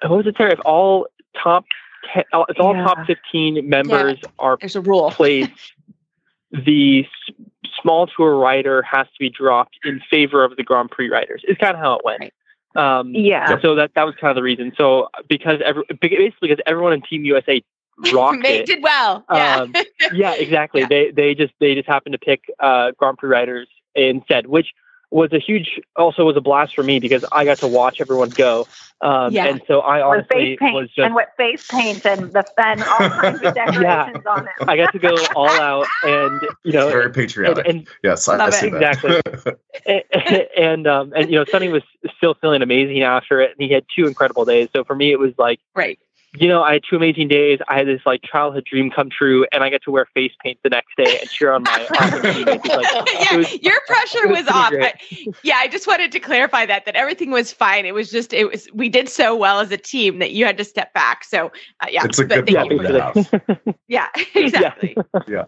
[SPEAKER 6] what was it, Sarah? If all top ten, if all yeah. top fifteen members yeah. are
[SPEAKER 2] there's a rule
[SPEAKER 6] placed, the small tour rider has to be dropped in favor of the Grand Prix riders. Is kind of how it went. Right.
[SPEAKER 5] Um, yeah.
[SPEAKER 6] So that that was kind of the reason. So because every basically because everyone in Team USA rocked
[SPEAKER 2] they
[SPEAKER 6] it.
[SPEAKER 2] did well. Yeah. Um,
[SPEAKER 6] yeah. Exactly. Yeah. They they just they just happened to pick uh, Grand Prix riders instead, which was a huge also was a blast for me because I got to watch everyone go. Um, yeah. and so I honestly was just
[SPEAKER 5] and with face paint and the and all kinds of decorations yeah. on it.
[SPEAKER 6] I got to go all out and you know
[SPEAKER 3] very patriotic. And, and
[SPEAKER 6] yes, I, I see exactly. and, and um and you know Sunny was still feeling amazing after it, and he had two incredible days. So for me, it was like
[SPEAKER 2] right
[SPEAKER 6] you know, I had two amazing days. I had this like childhood dream come true, and I get to wear face paint the next day and cheer on my awesome teammates. Like,
[SPEAKER 2] yeah, was, your pressure was, was off. I, yeah, I just wanted to clarify that that everything was fine. It was just it was we did so well as a team that you had to step back. So uh, yeah,
[SPEAKER 3] it's a good problem to
[SPEAKER 2] have. yeah, exactly.
[SPEAKER 3] yeah.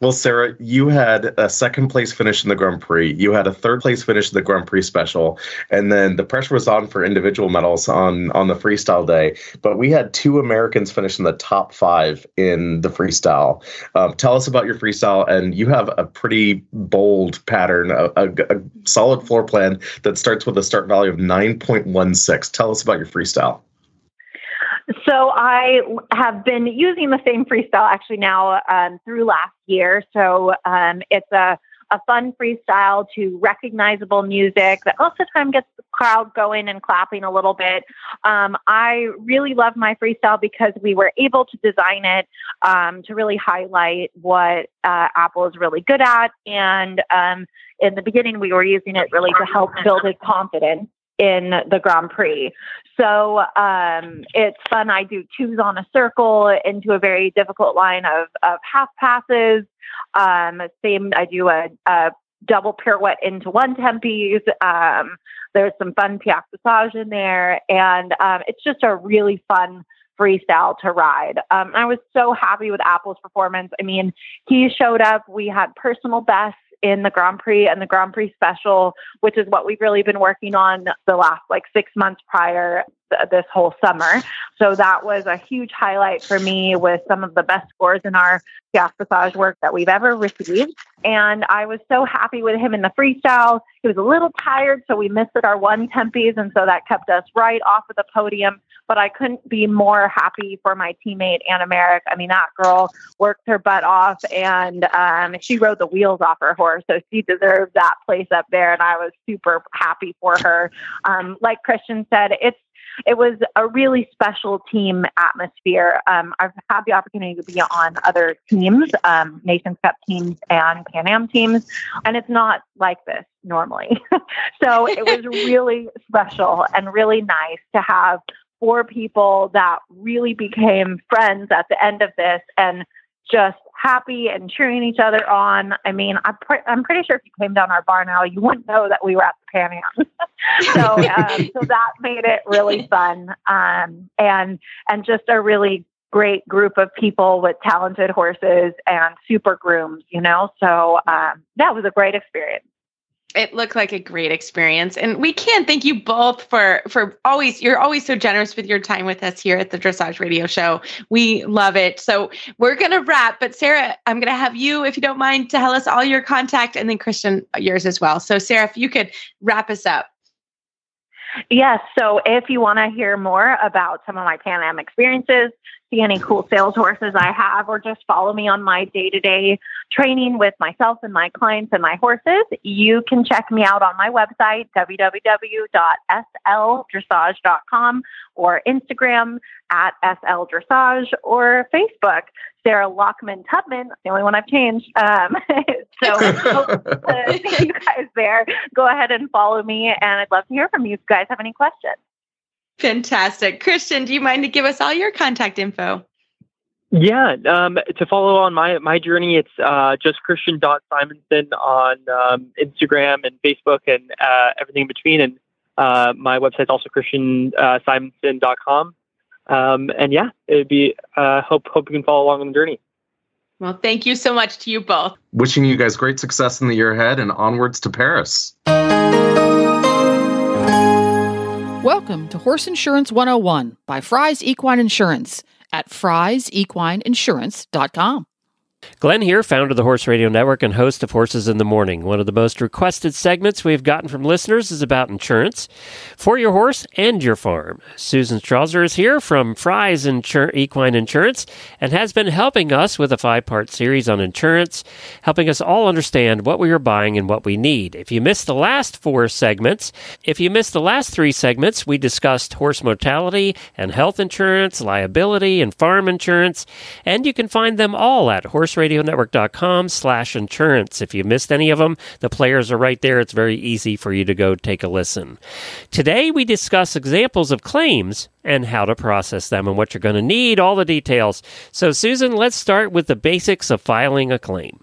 [SPEAKER 3] Well, Sarah, you had a second place finish in the Grand Prix. You had a third place finish in the Grand Prix special, and then the pressure was on for individual medals on on the freestyle day. But we had two Americans finish in the top five in the freestyle. Um, tell us about your freestyle, and you have a pretty bold pattern, a, a, a solid floor plan that starts with a start value of nine point one six. Tell us about your freestyle.
[SPEAKER 5] So I have been using the same freestyle actually now um, through last year. So um, it's a, a fun freestyle to recognizable music that most of the time gets the crowd going and clapping a little bit. Um, I really love my freestyle because we were able to design it um, to really highlight what uh, Apple is really good at. And um, in the beginning, we were using it really to help build his confidence in the Grand Prix. So um, it's fun. I do twos on a circle into a very difficult line of, of half passes. Um, same, I do a, a double pirouette into one tempies. Um, there's some fun passage in there, and um, it's just a really fun freestyle to ride. Um, I was so happy with Apple's performance. I mean, he showed up. We had personal bests in the Grand Prix and the Grand Prix Special, which is what we've really been working on the last like six months prior th- this whole summer. So that was a huge highlight for me with some of the best scores in our piaffe passage work that we've ever received. And I was so happy with him in the freestyle. He was a little tired, so we missed our one tempies, and so that kept us right off of the podium but I couldn't be more happy for my teammate Anna Marek. I mean, that girl worked her butt off and um, she rode the wheels off her horse. So she deserved that place up there. And I was super happy for her. Um, like Christian said, it's it was a really special team atmosphere. Um, I've had the opportunity to be on other teams, um, Nations Cup teams and Pan Am teams, and it's not like this normally. so it was really special and really nice to have four people that really became friends at the end of this and just happy and cheering each other on. I mean, I'm, pre- I'm pretty sure if you came down our bar now, you wouldn't know that we were at the Pan Am. so, um, so that made it really fun. Um, and, and just a really great group of people with talented horses and super grooms, you know? So, um, that was a great experience
[SPEAKER 2] it looked like a great experience. And we can't thank you both for for always you're always so generous with your time with us here at the dressage radio show. We love it. So we're to wrap but sarah i'm to have you if you don't mind tell us all your contact and then christian yours as well. So sarah if you could wrap us up.
[SPEAKER 5] Yes. So if you want to hear more about some of my Pan Am experiences, see any cool sales horses I have, or just follow me on my day to day training with myself and my clients and my horses, you can check me out on my website, www.sldressage.com, or Instagram at sldressage, or Facebook, Sarah Lockman Tubman, the only one I've changed. Um, so see you guys there. Go ahead and follow me, and I'd love to hear from you if you guys have any questions.
[SPEAKER 2] Fantastic. Christian, do you mind to give us all your contact info?
[SPEAKER 6] Yeah, um, to follow on my my journey, it's uh, just Christian.Simonson on um, Instagram and Facebook and uh, everything in between. And uh, my website's also ChristianSimonson.com. Um, and yeah, it'd be uh, hope hope you can follow along on the journey.
[SPEAKER 2] Well, thank you so much to you both.
[SPEAKER 3] Wishing you guys great success in the year ahead and onwards to Paris.
[SPEAKER 7] Welcome to Horse Insurance 101 by Fries Equine Insurance at friesequineinsurance.com.
[SPEAKER 1] Glenn here, founder of the Horse Radio Network and host of Horses in the Morning. One of the most requested segments we've gotten from listeners is about insurance for your horse and your farm. Susan Strauser is here from Fries Insur- Equine Insurance and has been helping us with a five part series on insurance, helping us all understand what we are buying and what we need. If you missed the last four segments, if you missed the last three segments, we discussed horse mortality and health insurance, liability, and farm insurance, and you can find them all at horse horseradionetwork.com slash insurance. If you missed any of them, the players are right there. It's very easy for you to go take a listen. Today, we discuss examples of claims and how to process them and what you're going to need, all the details. So, Susan, let's start with the basics of filing a claim.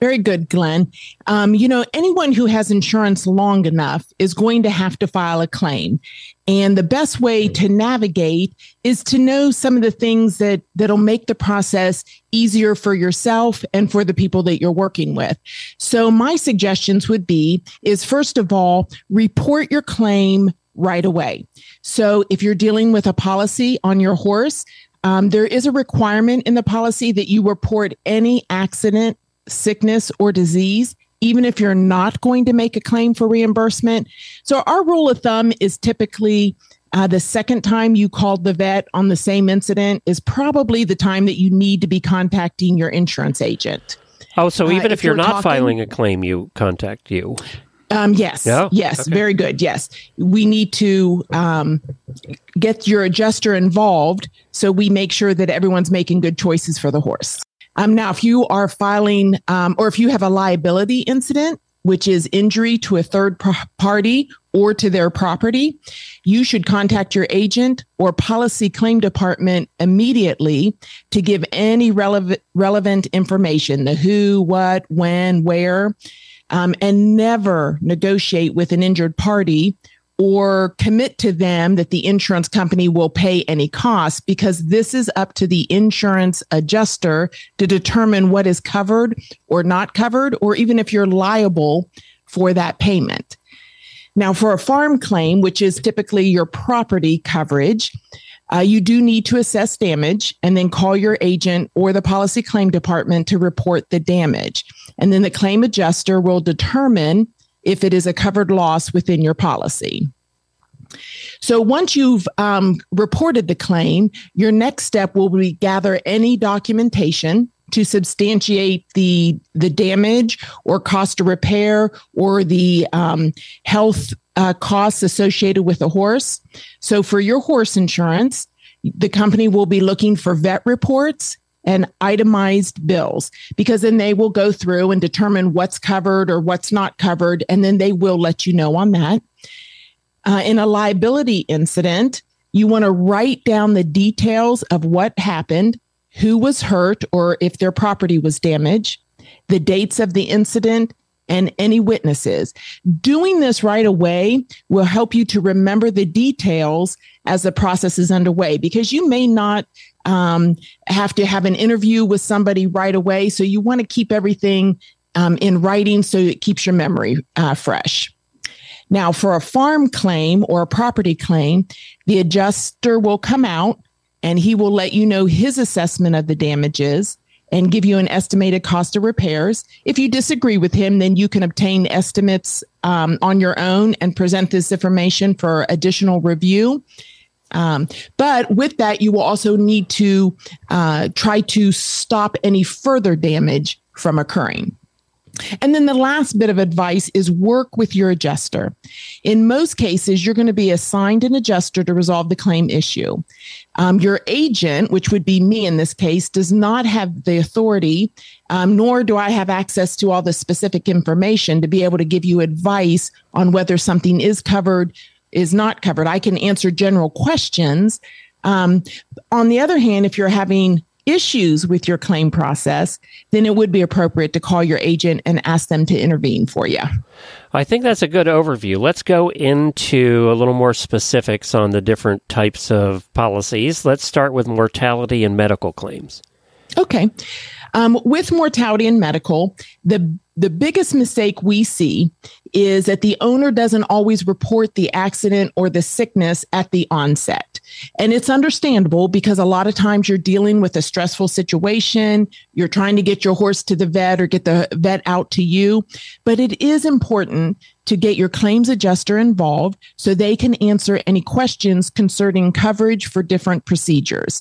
[SPEAKER 8] Very good, Glenn. Um, you know, anyone who has insurance long enough is going to have to file a claim. And the best way to navigate is to know some of the things that that'll make the process easier for yourself and for the people that you're working with. So my suggestions would be is first of all, report your claim right away. So if you're dealing with a policy on your horse, um, there is a requirement in the policy that you report any accident, sickness, or disease even if you're not going to make a claim for reimbursement. So, our rule of thumb is typically uh, the second time you called the vet on the same incident is probably the time that you need to be contacting your insurance agent.
[SPEAKER 1] Oh, so even uh, if, if, you're, not talking, filing a claim, you contact you.
[SPEAKER 8] Um, yes. Yes. Okay. Very good. Yes. We need to um, get your adjuster involved so we make sure that everyone's making good choices for the horse. Um, now, if you are filing um, or if you have a liability incident, which is injury to a third party or to their property, you should contact your agent or policy claim department immediately to give any relevant relevant information the who, what, when, where, um, and never negotiate with an injured party or commit to them that the insurance company will pay any costs because this is up to the insurance adjuster to determine what is covered or not covered, or even if you're liable for that payment. Now, for a farm claim, which is typically your property coverage, uh, you do need to assess damage and then call your agent or the policy claim department to report the damage. And then the claim adjuster will determine if it is a covered loss within your policy. So once you've um, reported the claim, your next step will be gather any documentation to substantiate the the damage or cost of repair or the um, health uh, costs associated with a horse. So for your horse insurance, the company will be looking for vet reports and itemized bills because then they will go through and determine what's covered or what's not covered. And then they will let you know on that. Uh, in a liability incident, you want to write down the details of what happened, who was hurt, or if their property was damaged, the dates of the incident, and any witnesses. Doing this right away will help you to remember the details as the process is underway because you may not um, have to have an interview with somebody right away. So you want to keep everything um, in writing so it keeps your memory uh, fresh. Now, for a farm claim or a property claim, the adjuster will come out and he will let you know his assessment of the damages and give you an estimated cost of repairs. If you disagree with him, then you can obtain estimates um, on your own and present this information for additional review. Um, but with that, you will also need to uh, try to stop any further damage from occurring. And then the last bit of advice is work with your adjuster. In most cases, you're going to be assigned an adjuster to resolve the claim issue. Um, your agent, which would be me in this case, does not have the authority, um, nor do I have access to all the specific information to be able to give you advice on whether something is covered, is not covered. I can answer general questions. Um, on the other hand, if you're having issues with your claim process, then it would be appropriate to call your agent and ask them to intervene for you.
[SPEAKER 1] I think that's a good overview. Let's go into a little more specifics on the different types of policies. Let's start with mortality and medical claims.
[SPEAKER 8] Okay. Um, with mortality and medical, the the biggest mistake we see is that the owner doesn't always report the accident or the sickness at the onset. And it's understandable because a lot of times you're dealing with a stressful situation. You're trying to get your horse to the vet or get the vet out to you. But it is important to get your claims adjuster involved so they can answer any questions concerning coverage for different procedures.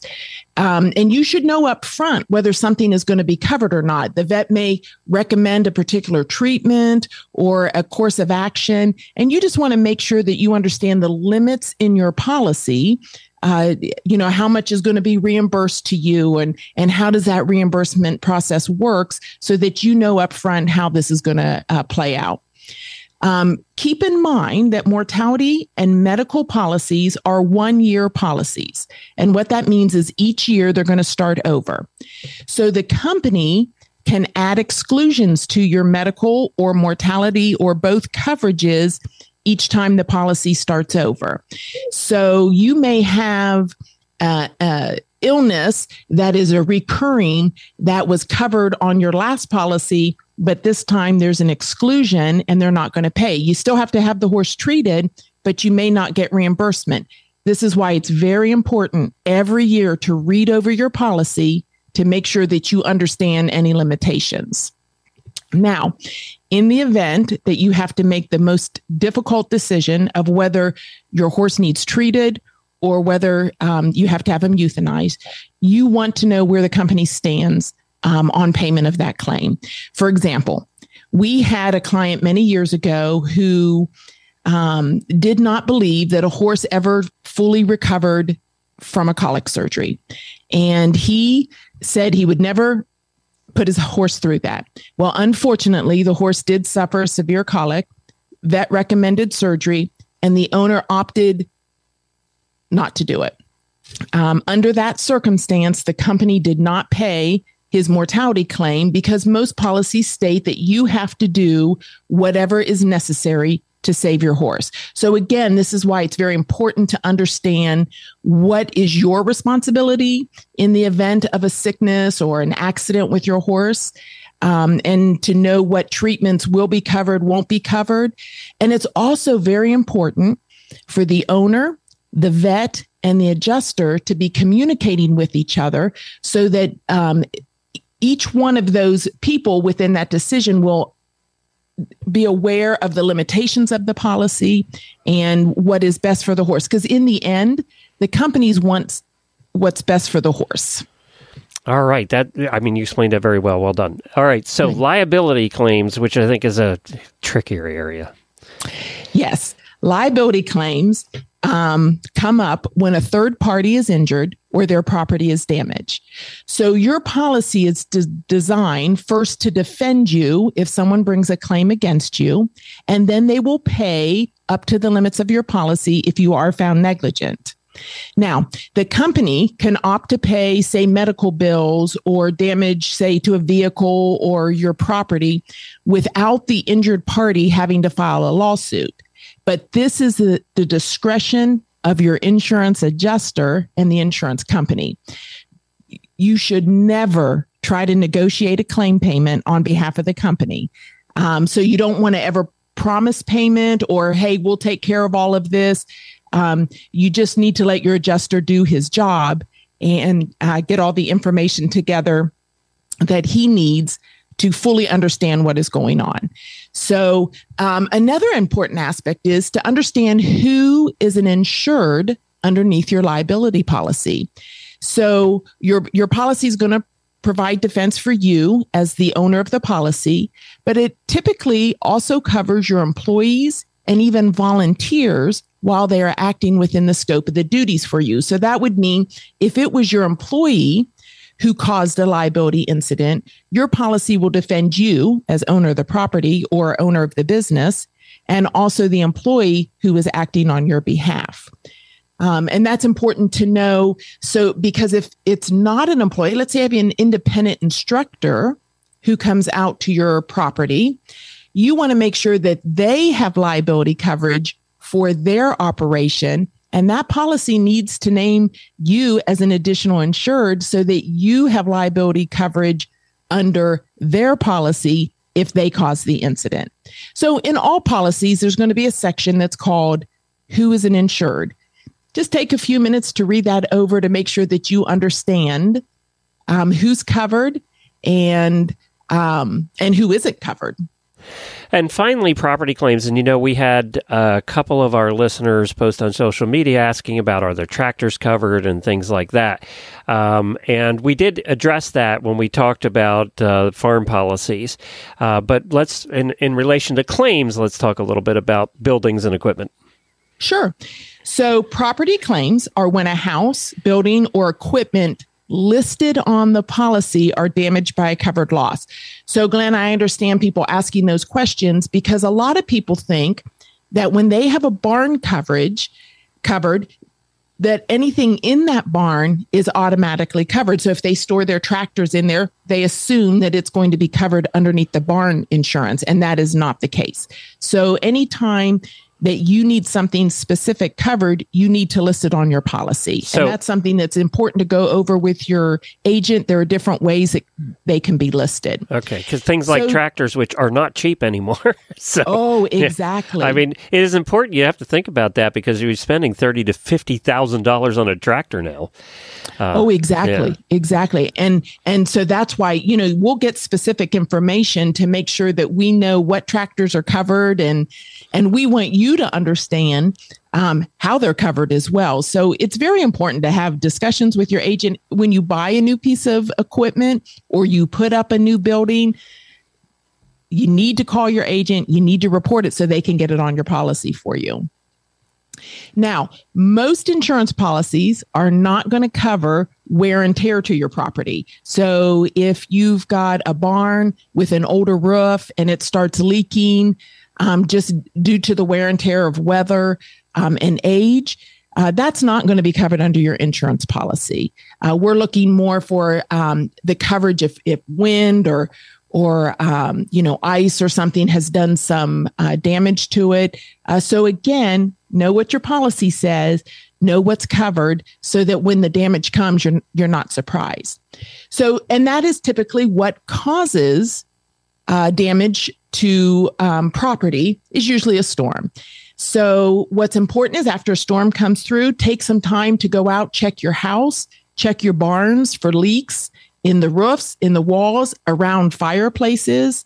[SPEAKER 8] Um, and you should know up front whether something is going to be covered or not. The vet may recommend a particular treatment or a course of action, and you just want to make sure that you understand the limits in your policy. Uh, you know how much is going to be reimbursed to you and and how does that reimbursement process works so that you know upfront how this is going to uh, play out um, keep in mind that mortality and medical policies are one year policies. And what that means is each year they're going to start over. So the company can add exclusions to your medical or mortality or both coverages each time the policy starts over. So you may have uh, uh, illness that is a recurring that was covered on your last policy but this time there's an exclusion and they're not going to pay. You still have to have the horse treated, but you may not get reimbursement. This is why it's very important every year to read over your policy to make sure that you understand any limitations. Now, in the event that you have to make the most difficult decision of whether your horse needs treated or whether um, you have to have him euthanized, you want to know where the company stands um, on payment of that claim. For example, we had a client many years ago who um, did not believe that a horse ever fully recovered from a colic surgery. And he said he would never put his horse through that. Well, unfortunately, the horse did suffer a severe colic, vet recommended surgery, and the owner opted not to do it. Um, under that circumstance, the company did not pay his mortality claim because most policies state that you have to do whatever is necessary to save your horse. So again, this is why it's very important to understand what is your responsibility in the event of a sickness or an accident with your horse. Um, and to know what treatments will be covered, won't be covered. And it's also very important for the owner, the vet, and the adjuster to be communicating with each other so that um, each one of those people within that decision will be aware of the limitations of the policy and what is best for the horse. Because in the end, the companies want what's best for the horse.
[SPEAKER 1] All right. That I mean, you explained that very well. Well done. All right. So liability claims, which I think is a trickier area.
[SPEAKER 8] Yes, liability claims um, come up when a third party is injured or their property is damaged. So your policy is de- designed first to defend you if someone brings a claim against you, and then they will pay up to the limits of your policy if you are found negligent. Now, the company can opt to pay, say, medical bills or damage, say, to a vehicle or your property without the injured party having to file a lawsuit. But this is the, the discretion of your insurance adjuster and the insurance company. You should never try to negotiate a claim payment on behalf of the company. Um, so you don't want to ever promise payment or, hey, we'll take care of all of this. Um, you just need to let your adjuster do his job and uh, get all the information together that he needs to fully understand what is going on. So, um, another important aspect is to understand who is an insured underneath your liability policy. So, your your policy is going to provide defense for you as the owner of the policy, but it typically also covers your employees and even volunteers while they are acting within the scope of the duties for you. So that would mean if it was your employee who caused a liability incident, your policy will defend you as owner of the property or owner of the business, and also the employee who is acting on your behalf. Um, and that's important to know. So, because if it's not an employee, let's say I have an independent instructor who comes out to your property, you want to make sure that they have liability coverage for their operation and that policy needs to name you as an additional insured so that you have liability coverage under their policy if they cause the incident. So, in all policies, there's going to be a section that's called Who is an Insured. Just take a few minutes to read that over to make sure that you understand um, who's covered and um, and who isn't covered.
[SPEAKER 1] And finally, property claims. And you know, we had a couple of our listeners post on social media asking about are their tractors covered and things like that. Um, and we did address that when we talked about uh, farm policies. Uh, but let's, in, in relation to claims, let's talk a little bit about buildings and equipment.
[SPEAKER 8] Sure. So, property claims are when a house, building, or equipment listed on the policy are damaged by a covered loss. So, Glenn, I understand people asking those questions because a lot of people think that when they have a barn coverage covered, that anything in that barn is automatically covered. So if they store their tractors in there, they assume that it's going to be covered underneath the barn insurance, and that is not the case. So anytime that you need something specific covered, you need to list it on your policy. So, and that's something that's important to go over with your agent. There are different ways that they can be listed.
[SPEAKER 1] Okay, because things like so, tractors, which are not cheap anymore. so,
[SPEAKER 8] oh, exactly.
[SPEAKER 1] Yeah. I mean, it is important. You have to think about that because you're spending thirty to fifty thousand dollars on a tractor now.
[SPEAKER 8] Uh, oh, exactly, yeah. exactly, and and so that's why you know we'll get specific information to make sure that we know what tractors are covered and and we want you to understand um, how they're covered as well. So it's very important to have discussions with your agent when you buy a new piece of equipment or you put up a new building. You need to call your agent. You need to report it so they can get it on your policy for you. Now, most insurance policies are not going to cover wear and tear to your property. So if you've got a barn with an older roof and it starts leaking, um, just due to the wear and tear of weather um, and age. Uh, that's not going to be covered under your insurance policy. Uh, we're looking more for um, the coverage if, if wind or or um, you know ice or something has done some uh, damage to it. Uh, so again, know what your policy says, know what's covered, so that when the damage comes, you're you're not surprised. So, and that is typically what causes uh, damage to um, property is usually a storm. So, what's important is after a storm comes through, take some time to go out, check your house, check your barns for leaks in the roofs, in the walls, around fireplaces.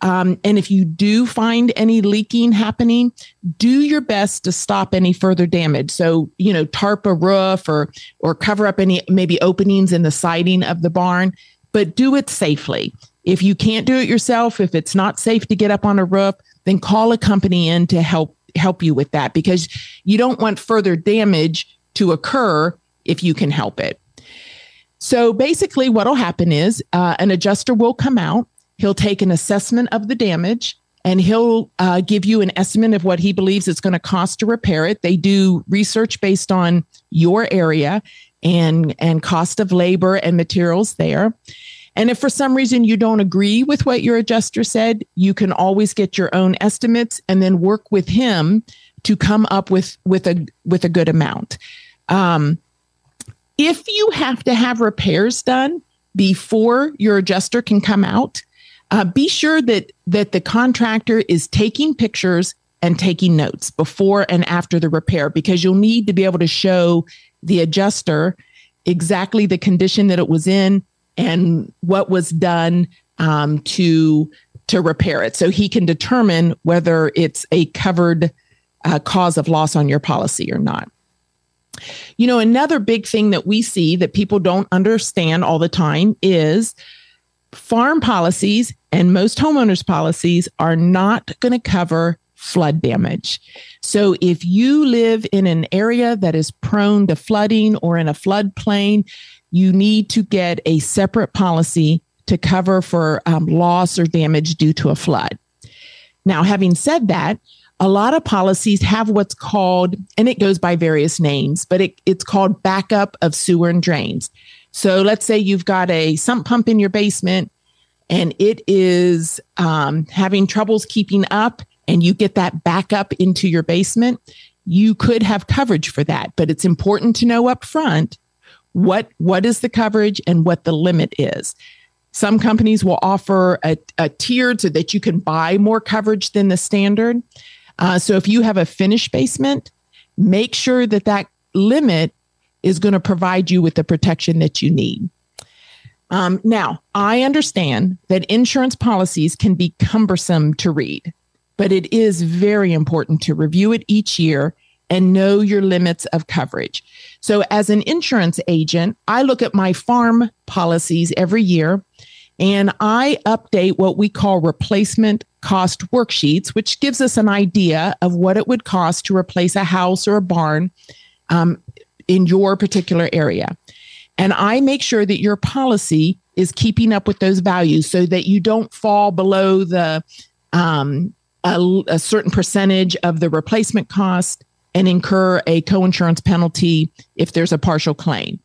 [SPEAKER 8] Um, and if you do find any leaking happening, do your best to stop any further damage. So, you know, tarp a roof or or cover up any maybe openings in the siding of the barn, but do it safely. If you can't do it yourself, if it's not safe to get up on a roof, then call a company in to help help you with that because you don't want further damage to occur if you can help it. So basically, what will happen is uh, an adjuster will come out. He'll take an assessment of the damage and he'll uh, give you an estimate of what he believes it's going to cost to repair it. They do research based on your area and and cost of labor and materials there. And if for some reason you don't agree with what your adjuster said, you can always get your own estimates and then work with him to come up with with a with a good amount. Um, if you have to have repairs done before your adjuster can come out, uh, be sure that that the contractor is taking pictures and taking notes before and after the repair because you'll need to be able to show the adjuster exactly the condition that it was in and what was done um, to to repair it, so he can determine whether it's a covered uh, cause of loss on your policy or not. You know, another big thing that we see that people don't understand all the time is farm policies and most homeowners policies are not going to cover flood damage. So if you live in an area that is prone to flooding or in a floodplain, you need to get a separate policy to cover for um, loss or damage due to a flood. Now, having said that, a lot of policies have what's called, and it goes by various names, but it, it's called backup of sewer and drains. So let's say you've got a sump pump in your basement and it is um, having troubles keeping up, and you get that backup into your basement. You could have coverage for that, but it's important to know up front what what is the coverage and what the limit is. Some companies will offer a, a tiered so that you can buy more coverage than the standard. Uh, so if you have a finished basement, make sure that that limit is going to provide you with the protection that you need. Um, now, I understand that insurance policies can be cumbersome to read, but it is very important to review it each year and know your limits of coverage. So, as an insurance agent, I look at my farm policies every year and I update what we call replacement cost worksheets, which gives us an idea of what it would cost to replace a house or a barn um, in your particular area. And I make sure that your policy is keeping up with those values so that you don't fall below the um, a, a certain percentage of the replacement cost and incur a coinsurance penalty if there's a partial claim.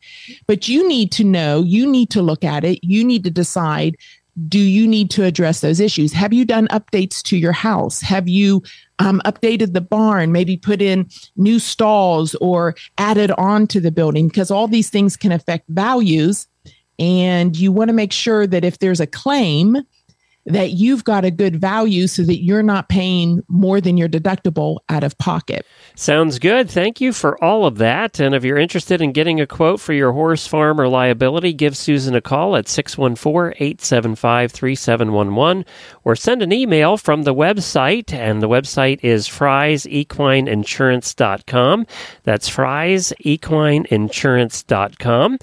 [SPEAKER 8] But you need to know, you need to look at it, you need to decide do you need to address those issues? Have you done updates to your house? Have you um, updated the barn, maybe put in new stalls or added on to the building? Because all these things can affect values. And you want to make sure that if there's a claim, that you've got a good value so that you're not paying more than your deductible out of pocket.
[SPEAKER 1] Sounds good. Thank you for all of that. And if you're interested in getting a quote for your horse, farm, or liability, give Susan a call at 614 875 3711 or send an email from the website. And the website is friesequineinsurance.com. That's friesequineinsurance.com.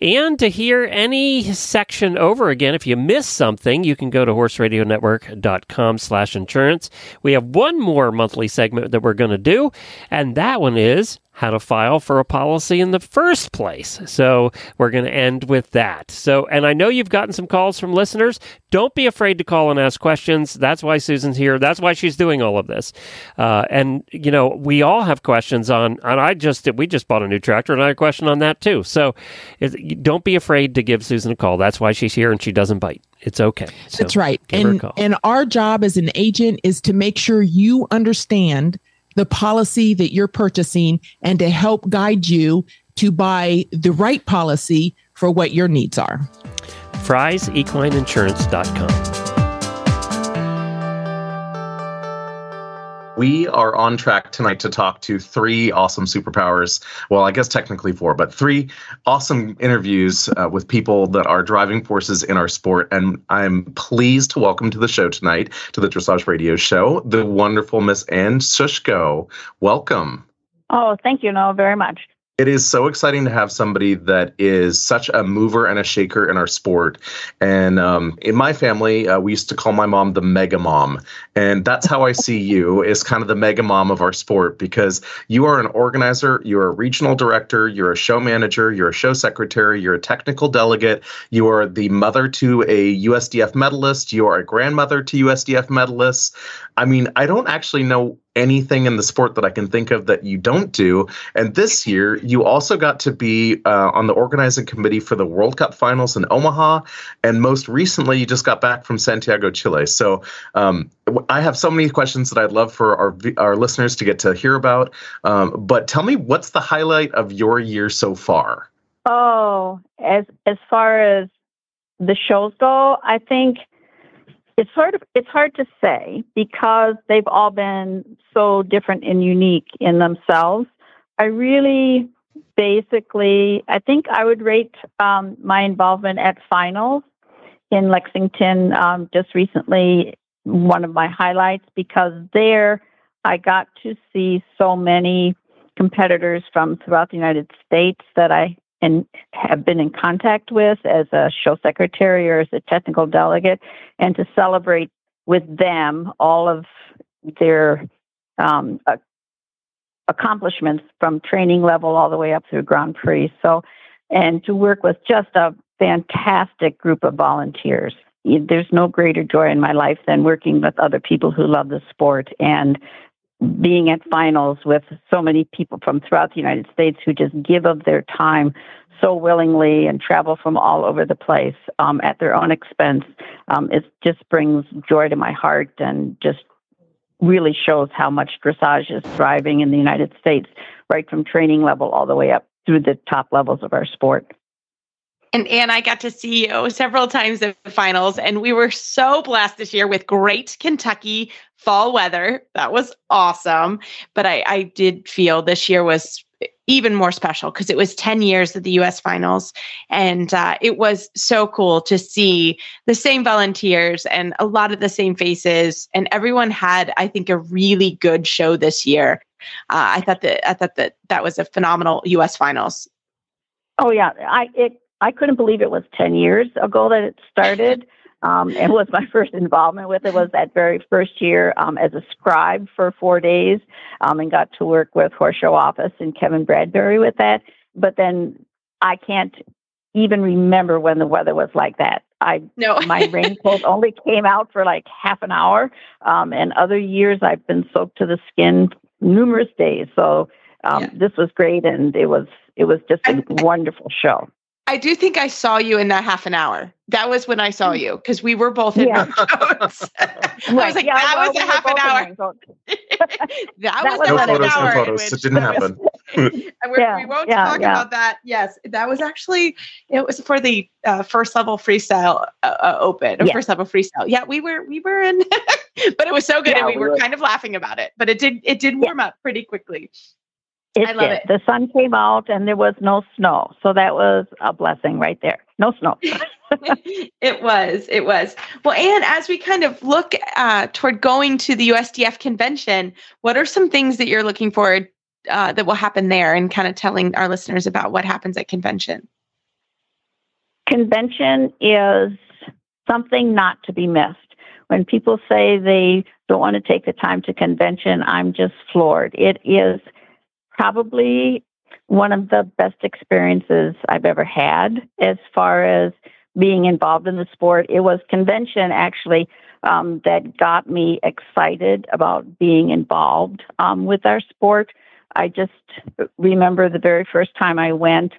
[SPEAKER 1] And to hear any section over again, if you miss something, you can go to horseradionetwork.com slash insurance. We have one more monthly segment that we're going to do, and that one is how to file for a policy in the first place. So we're going to end with that. So, and I know you've gotten some calls from listeners. Don't be afraid to call and ask questions. That's why Susan's here. That's why she's doing all of this. Uh, and you know, we all have questions on. And I just we just bought a new tractor, and I had a question on that too. So, don't be afraid to give Susan a call. That's why she's here, and she doesn't bite. It's okay.
[SPEAKER 8] So That's right. And and our job as an agent is to make sure you understand the policy that you're purchasing and to help guide you to buy the right policy for what your needs are.
[SPEAKER 1] FriesEquineInsurance.com.
[SPEAKER 3] We are on track tonight to talk to three awesome superpowers. Well, I guess technically four, but three awesome interviews uh, with people that are driving forces in our sport. And I'm pleased to welcome to the show tonight, to the Dressage Radio Show, the wonderful Miss Anne Sushko. Welcome.
[SPEAKER 9] Oh, thank you, Noah, very much
[SPEAKER 3] it is so exciting to have somebody that is such a mover and a shaker in our sport. And um, in my family, uh, we used to call my mom the mega mom. And that's how I see you is kind of the mega mom of our sport because you are an organizer, you're a regional director, you're a show manager, you're a show secretary, you're a technical delegate, you are the mother to a USDF medalist, you are a grandmother to USDF medalists. I mean, I don't actually know anything in the sport that I can think of that you don't do. And this year, you also got to be uh, on the organizing committee for the World Cup finals in Omaha. And most recently, you just got back from Santiago, Chile. So um, I have so many questions that I'd love for our, our listeners to get to hear about. Um, but tell me, what's the highlight of your year so far?
[SPEAKER 9] Oh, as as far as the shows go, I think – it's hard. It's hard to say because they've all been so different and unique in themselves. I really basically, I think I would rate um, my involvement at finals in Lexington um, just recently one of my highlights because there I got to see so many competitors from throughout the United States that I and have been in contact with as a show secretary or as a technical delegate, and to celebrate with them all of their um, uh, accomplishments from training level all the way up through Grand Prix. So, and to work with just a fantastic group of volunteers. There's no greater joy in my life than working with other people who love the sport and being at finals with so many people from throughout the United States who just give of their time so willingly and travel from all over the place um, at their own expense. Um, it just brings joy to my heart and just really shows how much dressage is thriving in the United States, right from training level all the way up through the top levels of our sport.
[SPEAKER 2] And Anne, I got to see you several times in the finals, and we were so blessed this year with great Kentucky fall weather. That was awesome. But I, I did feel this year was even more special because it was 10 years of the US finals. And uh, it was so cool to see the same volunteers and a lot of the same faces. And everyone had, I think, a really good show this year. Uh, I thought that I thought that that was a phenomenal U.S. finals.
[SPEAKER 9] Oh yeah, I it I couldn't believe it was 10 years ago that it started. Um, and was my first involvement with it was that very first year um, as a scribe for four days um, and got to work with Horse Show Office and Kevin Bradbury with that. But then I can't even remember when the weather was like that. I no. my raincoat only came out for like half an hour, um, and other years I've been soaked to the skin numerous days. So um, yeah. this was great, and it was it was just a wonderful show.
[SPEAKER 2] I do think I saw you in that half an hour. That was when I saw mm. you because we were both in yeah. I was like, yeah, that was a half an hour. that, that was no photos,
[SPEAKER 3] no photos. It didn't happen.
[SPEAKER 2] yeah, we won't talk about that. Yes, that was actually it was for the uh, first level freestyle uh, uh, open, or first level freestyle. Yeah, we were we were in, but it was so good, and we, we were, were, kind of laughing about it. But it did it did warm up pretty quickly.
[SPEAKER 9] It I love did. It. The sun came out and there was no snow. So that was a blessing right there. No snow.
[SPEAKER 2] it was. It was. Well, and as we kind of look uh, toward going to the USDF convention, what are some things that you're looking forward uh, that will happen there and kind of telling our listeners about what happens at convention?
[SPEAKER 9] Convention is something not to be missed. When people say they don't want to take the time to convention, I'm just floored. It is probably one of the best experiences I've ever had as far as being involved in the sport. It was convention actually um, that got me excited about being involved um, with our sport. I just remember the very first time I went,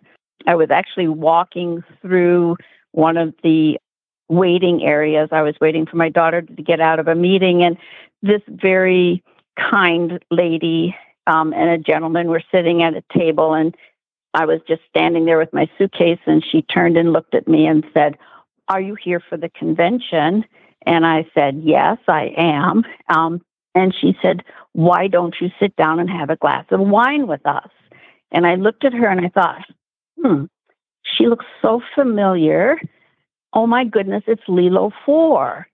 [SPEAKER 9] I was actually walking through one of the waiting areas. I was waiting for my daughter to get out of a meeting, and this very kind lady um, and a gentleman were sitting at a table, and I was just standing there with my suitcase, and she turned and looked at me and said, "Are you here for the convention?" And I said, "Yes, I am." Um, and she said, "Why don't you sit down and have a glass of wine with us?" And I looked at her and I thought, "Hmm, she looks so familiar." Oh my goodness, it's Lilo Fore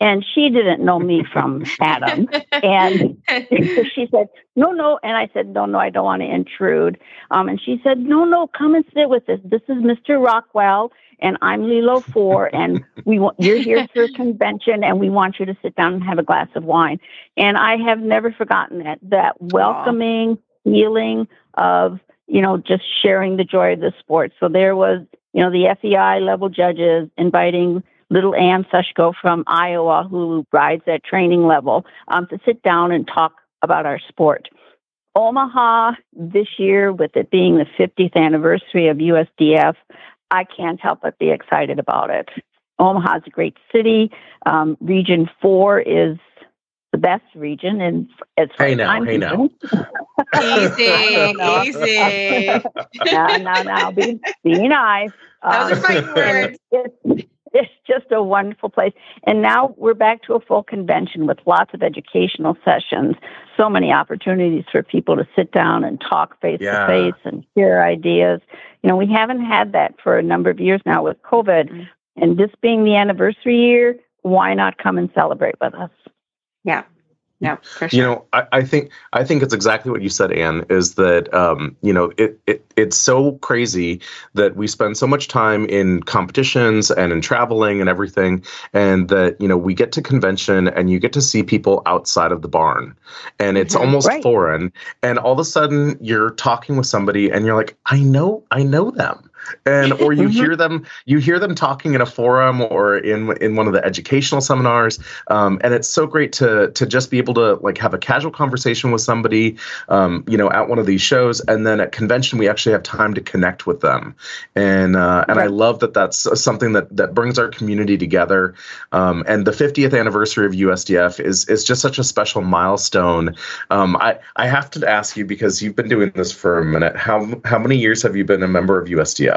[SPEAKER 9] and she didn't know me from Adam. and she said, "No, no." And I said, "No, no, I don't want to intrude." Um, and she said, "No, no, come and sit with us. This is Mr. Rockwell, and I'm Lilo Fore, and we want you're here for a convention, and we want you to sit down and have a glass of wine." And I have never forgotten that that welcoming Aww. feeling of you know just sharing the joy of the sport. So there was you know the FEI level judges inviting little Anne Sushko from Iowa, who rides at training level, um, to sit down and talk about our sport. Omaha this year, with it being the 50th anniversary of USDF, I can't help but be excited about it. Omaha is a great city. Um, region four is the best region, and as far
[SPEAKER 3] hey now, hey now,
[SPEAKER 2] easy, easy.
[SPEAKER 9] no, no, no, be, be nice.
[SPEAKER 2] Those um, are my words.
[SPEAKER 9] It's, it's just a wonderful place. And now we're back to a full convention with lots of educational sessions, so many opportunities for people to sit down and talk face to face and share ideas. You know, we haven't had that for a number of years now with COVID. Mm-hmm. And this being the anniversary year, why not come and celebrate with us?
[SPEAKER 2] Yeah. Yeah, sure.
[SPEAKER 3] You know, I, I, think I think it's exactly what you said, Anne. Is that um, you know it, it it's so crazy that we spend so much time in competitions and in traveling and everything, and that you know we get to convention and you get to see people outside of the barn, and it's mm-hmm, almost right. foreign, and all of a sudden you're talking with somebody and you're like, I know, I know them and or you mm-hmm. hear them you hear them talking in a forum or in in one of the educational seminars. Um, and it's so great to to just be able to like have a casual conversation with somebody um, you know at one of these shows. And then at convention we actually have time to connect with them. And uh, and right. I love that that's something that that brings our community together. Um, and the 50th anniversary of USDF is is just such a special milestone. Um, I I have to ask you because you've been doing this for a minute how how many years have you been a member of USDF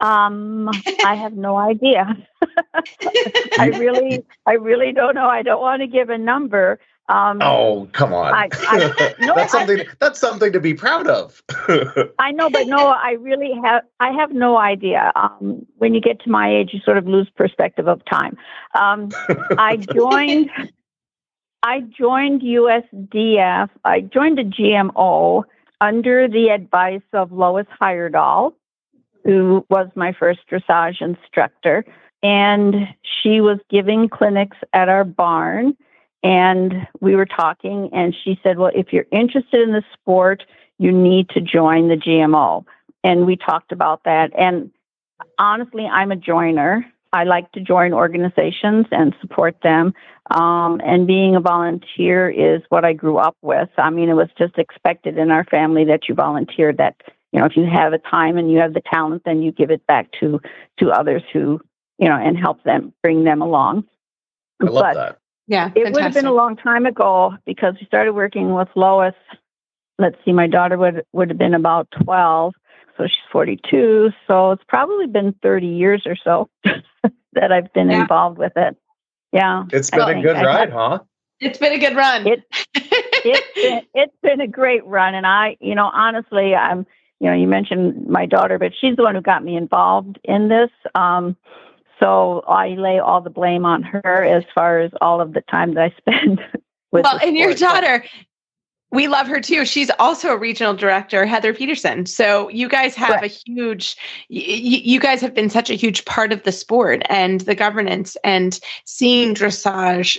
[SPEAKER 9] um, I have no idea. I really, I really don't know. I don't want to give a number. Um,
[SPEAKER 3] oh, come on! I, I, no, that's something. I, that's something to be proud of.
[SPEAKER 9] I know, but no, I really have. I have no idea. Um, when you get to my age, you sort of lose perspective of time. Um, I joined. I joined USDF. I joined a GMO under the advice of Lois Heyerdahl who was my first dressage instructor. And she was giving clinics at our barn. And we were talking, and she said, Well, if you're interested in the sport, you need to join the GMO. And we talked about that. And honestly, I'm a joiner. I like to join organizations and support them. Um, and being a volunteer is what I grew up with. I mean, it was just expected in our family that you volunteered, that you know if you have a time and you have the talent then you give it back to to others who you know and help them bring them along
[SPEAKER 3] I love but that.
[SPEAKER 2] yeah
[SPEAKER 9] it fantastic. would have been a long time ago because we started working with lois let's see my daughter would would have been about 12 so she's 42 so it's probably been 30 years or so that i've been yeah. involved with it yeah
[SPEAKER 3] it's been a good ride huh
[SPEAKER 2] it's been a good run
[SPEAKER 9] it, it's been, it's been a great run and i you know honestly i'm you know, you mentioned my daughter, but she's the one who got me involved in this. Um, so I lay all the blame on her as far as all of the time that I spend with.
[SPEAKER 2] Well, and your daughter, we love her too. She's also a regional director, Heather Peterson. So you guys have a huge, y- you guys have been such a huge part of the sport and the governance and seeing dressage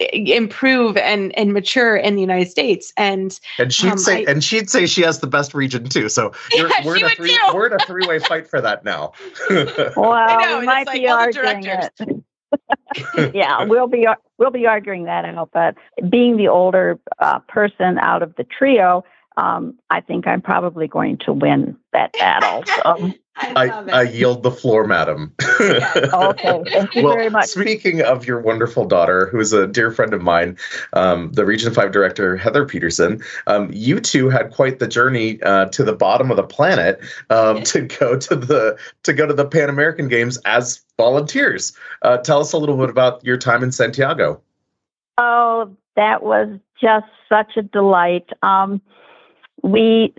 [SPEAKER 2] improve and and mature in the United States. And
[SPEAKER 3] and she'd um, say I, and she'd say she has the best region too. So yeah, we're, in a three, we're in a three way fight for that now.
[SPEAKER 9] well, know, we might like be arguing it. yeah, we'll be we'll be arguing that out. But being the older uh, person out of the trio, um, I think I'm probably going to win that battle. So.
[SPEAKER 3] I, I, I, yield the floor, madam.
[SPEAKER 9] okay, thank you
[SPEAKER 3] well,
[SPEAKER 9] very much.
[SPEAKER 3] Speaking of your wonderful daughter, who is a dear friend of mine, um, the Region 5 director, Heather Peterson, um, you two had quite the journey uh, to the bottom of the planet um, to go to the to go to the Pan American Games as volunteers. Uh, tell us a little bit about your time in Santiago.
[SPEAKER 9] Oh, that was just such a delight. Um, we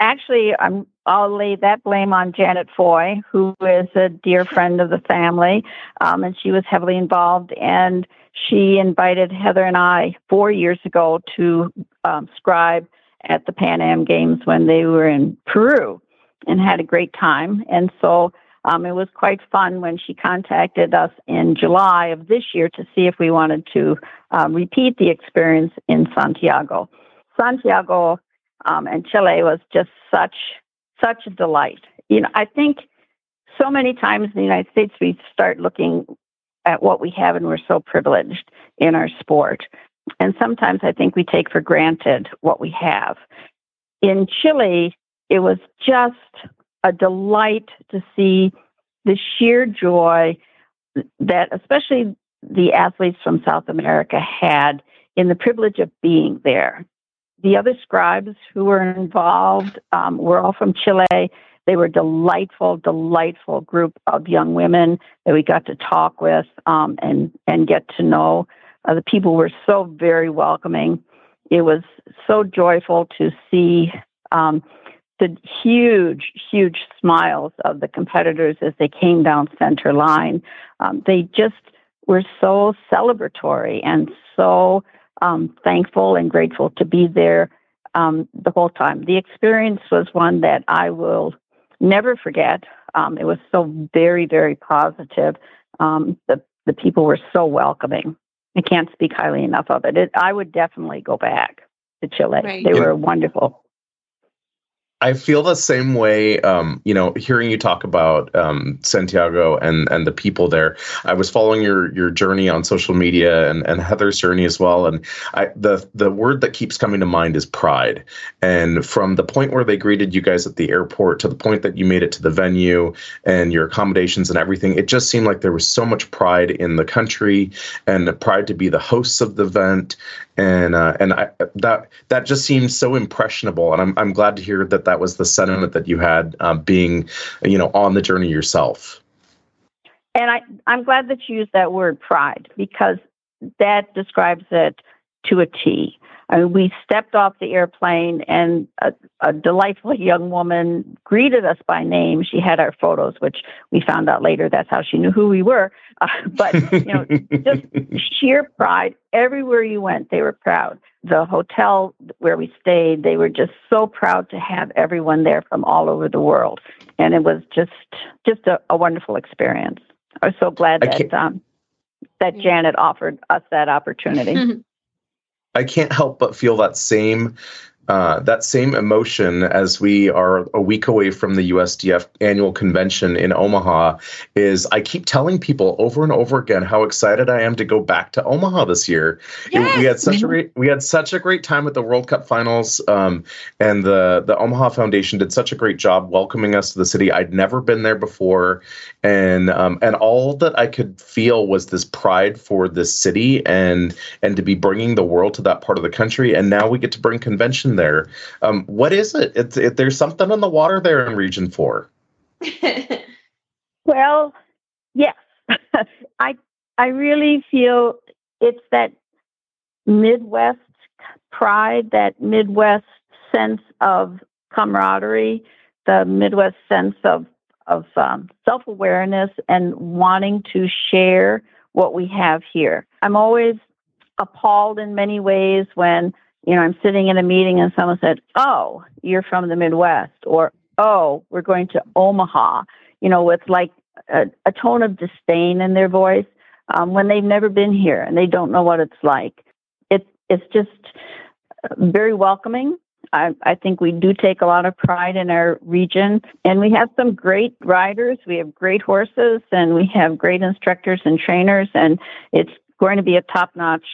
[SPEAKER 9] actually, I'm, I'll lay that blame on Janet Foy, who is a dear friend of the family, um, and she was heavily involved. And she invited Heather and I four years ago to um, scribe at the Pan Am Games when they were in Peru, and had a great time. And so um, it was quite fun when she contacted us in July of this year to see if we wanted to um, repeat the experience in Santiago. Santiago um, and Chile was just such such a delight. You know, I think so many times in the United States we start looking at what we have and we're so privileged in our sport. And sometimes I think we take for granted what we have. In Chile, it was just a delight to see the sheer joy that especially the athletes from South America had in the privilege of being there the other scribes who were involved um, were all from Chile. they were delightful, delightful group of young women that we got to talk with um, and and get to know. Uh, the people were so very welcoming. It was so joyful to see um, the huge, huge smiles of the competitors as they came down center line. Um, they just were so celebratory and so um, thankful and grateful to be there um, the whole time. The experience was one that I will never forget. Um, it was so very, very positive. Um, the the people were so welcoming. I can't speak highly enough of it. it I would definitely go back to Chile. Right. They were wonderful.
[SPEAKER 3] I feel the same way. Um, you know, hearing you talk about um, Santiago and and the people there. I was following your your journey on social media and, and Heather's journey as well. And I, the the word that keeps coming to mind is pride. And from the point where they greeted you guys at the airport to the point that you made it to the venue and your accommodations and everything, it just seemed like there was so much pride in the country and the pride to be the hosts of the event and uh, and I, that that just seems so impressionable. And I'm I'm glad to hear that that was the sentiment that you had, um, being you know on the journey yourself.
[SPEAKER 9] And I I'm glad that you used that word pride because that describes it to a T. I mean, we stepped off the airplane, and a, a, delightful young woman greeted us by name. She had our photos, which we found out later that's how she knew who we were. Uh, but you know, just sheer pride. Everywhere you went, they were proud. The hotel where we stayed, they were just so proud to have everyone there from all over the world, and it was just just a, a wonderful experience. I was so glad that um, that Janet offered us that opportunity.
[SPEAKER 3] I can't help but feel that same uh, that same emotion as we are a week away from the USDF annual convention in Omaha is I keep telling people over and over again how excited I am to go back to Omaha this year. Yes. We had such a great, we had such a great time at the World Cup finals, um, and the the Omaha Foundation did such a great job welcoming us to the city. I'd never been there before, and um, and all that I could feel was this pride for this city and and to be bringing the world to that part of the country. And now we get to bring convention there. Um, what is it? It's it, there's something in the water there in Region Four.
[SPEAKER 9] well, yes, I I really feel it's that Midwest pride, that Midwest sense of camaraderie, the Midwest sense of of um, self awareness and wanting to share what we have here. I'm always appalled in many ways when you know I'm sitting in a meeting and someone said, "Oh, you're from the Midwest," or "Oh, we're going to Omaha," you know, with like a, a tone of disdain in their voice um, when they've never been here and they don't know what it's like. It, it's just very welcoming I, I, think we do take a lot of pride in our region, and we have some great riders. We have great horses, and we have great instructors and trainers, and it's going to be a top-notch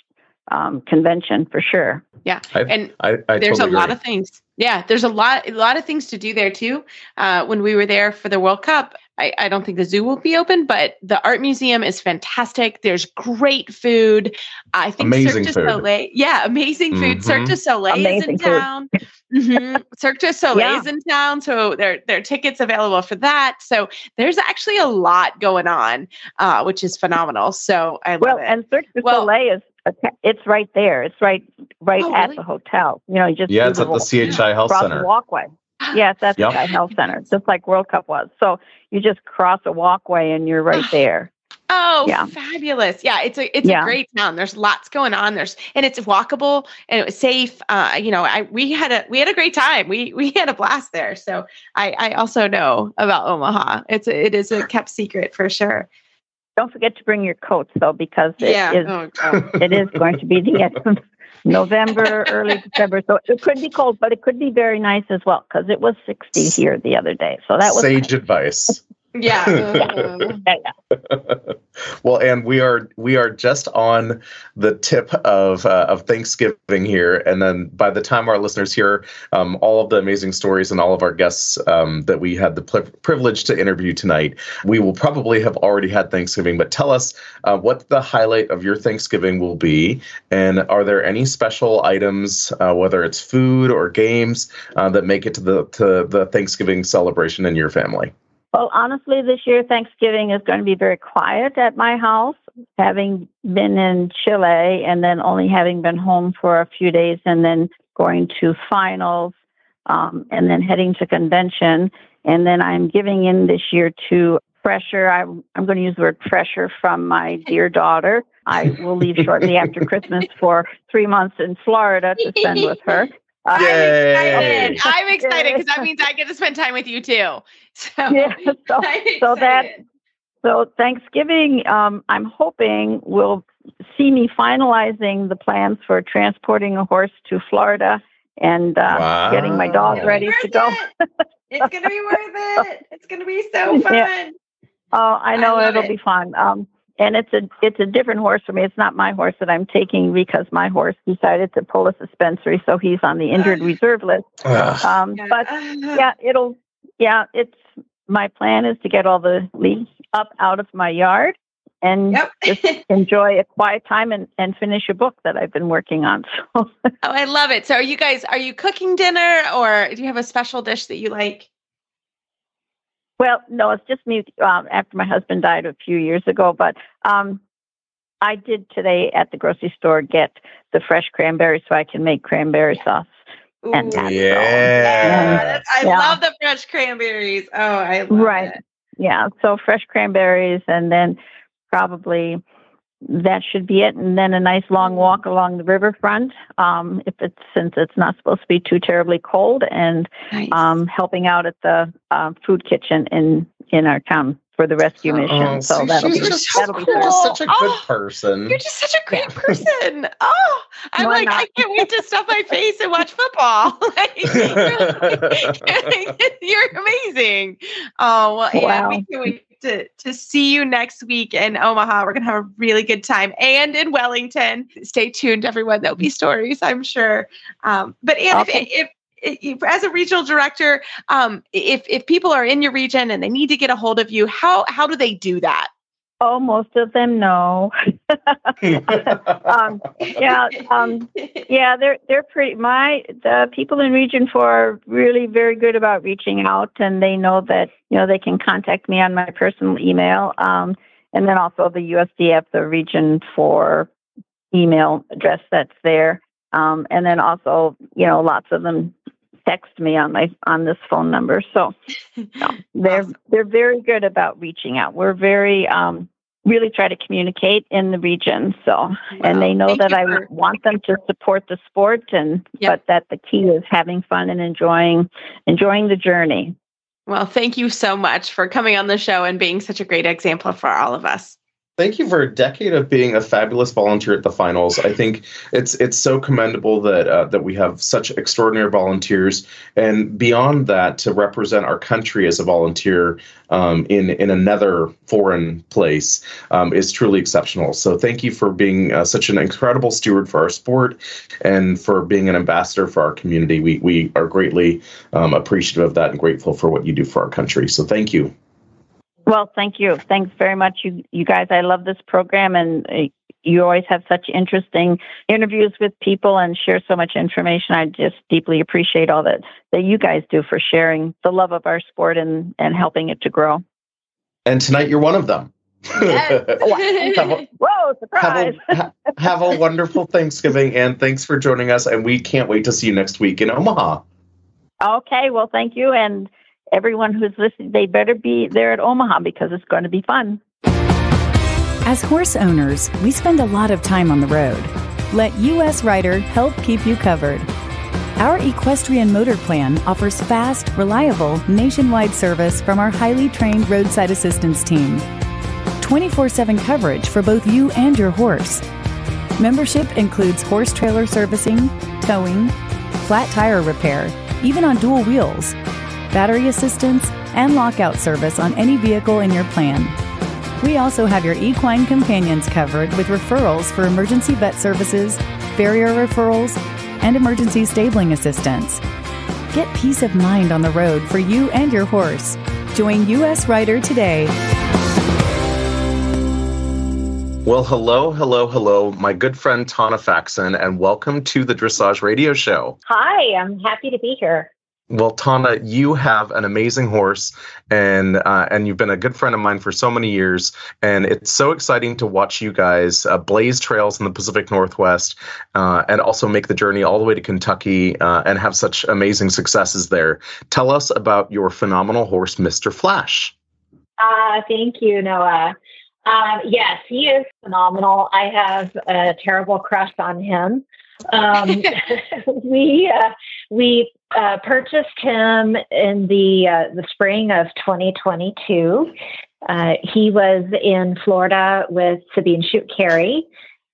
[SPEAKER 9] um, convention for sure.
[SPEAKER 2] Yeah, I, and I, there's totally a lot of things. Yeah, there's a lot, a lot of things to do there too. Uh, when we were there for the World Cup, I, I, don't think the zoo will be open, but the art museum is fantastic. There's great food. I think
[SPEAKER 3] amazing
[SPEAKER 2] Cirque du Soleil, yeah, amazing food. Mm-hmm. Cirque du Soleil amazing is in town. mm-hmm. Cirque du Soleil yeah. is in town, so there there are tickets available for that. So there's actually a lot going on, uh, which is phenomenal. So I love
[SPEAKER 9] well,
[SPEAKER 2] it.
[SPEAKER 9] and Cirque du well, Soleil is it's right there. It's right right oh, at really? the hotel. You know, you just
[SPEAKER 3] yeah, it's at the CHI Health Center.
[SPEAKER 9] walkway. Yes, that's yep. the Health Center, just like World Cup was. So you just cross a walkway and you're right there.
[SPEAKER 2] Oh, yeah. fabulous! Yeah, it's a it's yeah. a great town. There's lots going on. There's and it's walkable and it was safe. Uh, you know, I we had a we had a great time. We we had a blast there. So I I also know about Omaha. It's a, it is a kept secret for sure.
[SPEAKER 9] Don't forget to bring your coats though, because it yeah. is oh, it is going to be the end of November, early December. So it could be cold, but it could be very nice as well because it was 60 here the other day. So that was
[SPEAKER 3] sage nice. advice.
[SPEAKER 2] Yeah.
[SPEAKER 3] well, and we are we are just on the tip of uh, of Thanksgiving here, and then by the time our listeners hear um, all of the amazing stories and all of our guests um, that we had the pl- privilege to interview tonight, we will probably have already had Thanksgiving. But tell us uh, what the highlight of your Thanksgiving will be, and are there any special items, uh, whether it's food or games, uh, that make it to the to the Thanksgiving celebration in your family?
[SPEAKER 9] Well, honestly, this year Thanksgiving is going to be very quiet at my house, having been in Chile and then only having been home for a few days and then going to finals um, and then heading to convention. And then I'm giving in this year to pressure. I'm, I'm going to use the word pressure from my dear daughter. I will leave shortly after Christmas for three months in Florida to spend with her.
[SPEAKER 2] I'm excited. I'm excited because that means I get to spend time with you too. So, yeah,
[SPEAKER 9] so, so that so Thanksgiving, um, I'm hoping will see me finalizing the plans for transporting a horse to Florida and uh, wow. getting my dog ready to go.
[SPEAKER 2] it's gonna be worth it. It's gonna be so fun. Yeah.
[SPEAKER 9] Oh, I know I it'll it. be fun. Um, and it's a it's a different horse for me. It's not my horse that I'm taking because my horse decided to pull a suspensory, so he's on the injured reserve list. Um, but yeah, it'll yeah, it's my plan is to get all the leaves up out of my yard and yep. just enjoy a quiet time and, and finish a book that I've been working on.
[SPEAKER 2] So. oh, I love it. So, are you guys are you cooking dinner or do you have a special dish that you like?
[SPEAKER 9] Well, no, it's just me um, after my husband died a few years ago. But um, I did today at the grocery store get the fresh cranberries so I can make cranberry sauce.
[SPEAKER 3] and yeah. yeah.
[SPEAKER 2] I yeah. love the fresh cranberries. Oh, I love right. It.
[SPEAKER 9] Yeah, so fresh cranberries and then probably that should be it. And then a nice long walk along the riverfront. Um, if it's since it's not supposed to be too terribly cold, and nice. um, helping out at the uh, food kitchen in in our town for the rescue oh, mission. Oh, so that'll be,
[SPEAKER 3] just that'll cool. be cool. such a good oh, person.
[SPEAKER 2] You're just such a great person. Oh, I'm like, not? I can't wait to stuff my face and watch football. you're, amazing. Oh, well, wow. Anne, we can't wait to, to see you next week in Omaha. We're going to have a really good time and in Wellington. Stay tuned, everyone. There'll be stories, I'm sure. Um, but Anne, okay. if, if, if, as a regional director, um, if, if people are in your region and they need to get a hold of you, how, how do they do that?
[SPEAKER 9] Oh, most of them know. um, yeah, um, yeah, they're they're pretty. My the people in Region Four are really very good about reaching out, and they know that you know they can contact me on my personal email, um, and then also the USDF, the Region Four email address that's there, um, and then also you know lots of them text me on my on this phone number. So they're awesome. they're very good about reaching out. We're very um, really try to communicate in the region. So, and they know Thank that I for- want them to support the sport, and yep. but that the key is having fun and enjoying enjoying the journey.
[SPEAKER 2] Well, thank you so much for coming on the show and being such a great example for all of us
[SPEAKER 3] thank you for a decade of being a fabulous volunteer at the finals. I think it's it's so commendable that uh, that we have such extraordinary volunteers, and beyond that, to represent our country as a volunteer um, in in another foreign place um, is truly exceptional. So thank you for being uh, such an incredible steward for our sport and for being an ambassador for our community. We we are greatly um, appreciative of that and grateful for what you do for our country. So thank you.
[SPEAKER 9] Well, thank you. Thanks very much, you you guys. I love this program, and uh, you always have such interesting interviews with people and share so much information. I just deeply appreciate all that that you guys do for sharing the love of our sport and and helping it to grow.
[SPEAKER 3] And tonight, you're one of them.
[SPEAKER 9] Yes. have a, Whoa, surprise.
[SPEAKER 3] Have a, have a wonderful Thanksgiving, and thanks for joining us. And we can't wait to see you next week in Omaha.
[SPEAKER 9] Okay, well, thank you. And everyone who's listening, they better be there at Omaha because it's going to be fun.
[SPEAKER 10] As horse owners, we spend a lot of time on the road. Let US Rider help keep you covered. Our equestrian motor plan offers fast, reliable, nationwide service from our highly trained roadside assistance team. 24 7 coverage for both you and your horse. Membership includes horse trailer servicing, towing, flat tire repair, even on dual wheels battery assistance, and lockout service on any vehicle in your plan. We also have your equine companions covered with referrals for emergency vet services, farrier referrals, and emergency stabling assistance. Get peace of mind on the road for you and your horse. Join US Rider today.
[SPEAKER 3] Well, hello, hello, hello, my good friend Tonna Faxon, and welcome to the Dressage Radio Show.
[SPEAKER 5] Hi, I'm happy to be here.
[SPEAKER 3] Well, Tonna, you have an amazing horse, and uh, and you've been a good friend of mine for so many years. And it's so exciting to watch you guys uh, blaze trails in the Pacific Northwest, uh, and also make the journey all the way to Kentucky uh, and have such amazing successes there. Tell us about your phenomenal horse, Mister Flash.
[SPEAKER 5] Uh, thank you, Noah. Uh, yes, he is phenomenal. I have a terrible crush on him. Um, we uh, we uh, purchased him in the uh, the spring of 2022. Uh, he was in Florida with Sabine Schut-Kery,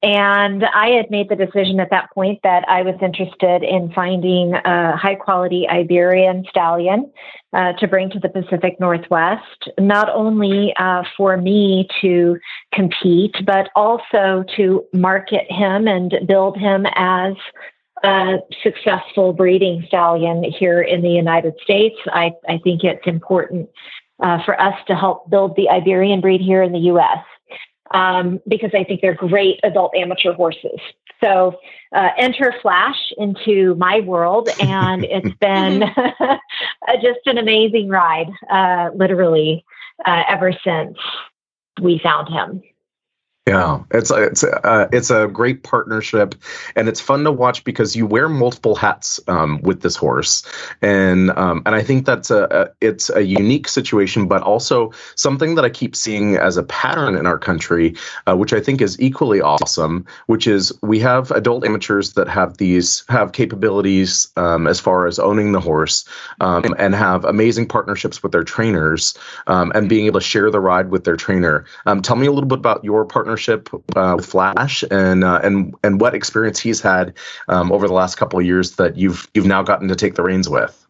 [SPEAKER 5] and I had made the decision at that point that I was interested in finding a high quality Iberian stallion uh, to bring to the Pacific Northwest, not only uh, for me to compete, but also to market him and build him as a successful breeding stallion here in the United States. I, I think it's important uh, for us to help build the Iberian breed here in the U.S um, because I think they're great adult amateur horses. So uh, enter Flash into my world, and it's been just an amazing ride, uh, literally, uh, ever since we found him.
[SPEAKER 3] Yeah, it's a, it's a, uh, it's a great partnership, and it's fun to watch because you wear multiple hats um, with this horse, and um, and I think that's a, a, it's a unique situation, but also something that I keep seeing as a pattern in our country, uh, which I think is equally awesome. Which is we have adult amateurs that have these have capabilities um, as far as owning the horse, um, and have amazing partnerships with their trainers, um, and being able to share the ride with their trainer. Um, tell me a little bit about your partnership partnership uh, with Flash and uh, and and what experience he's had um, over the last couple of years that you've you've now gotten to take the reins with.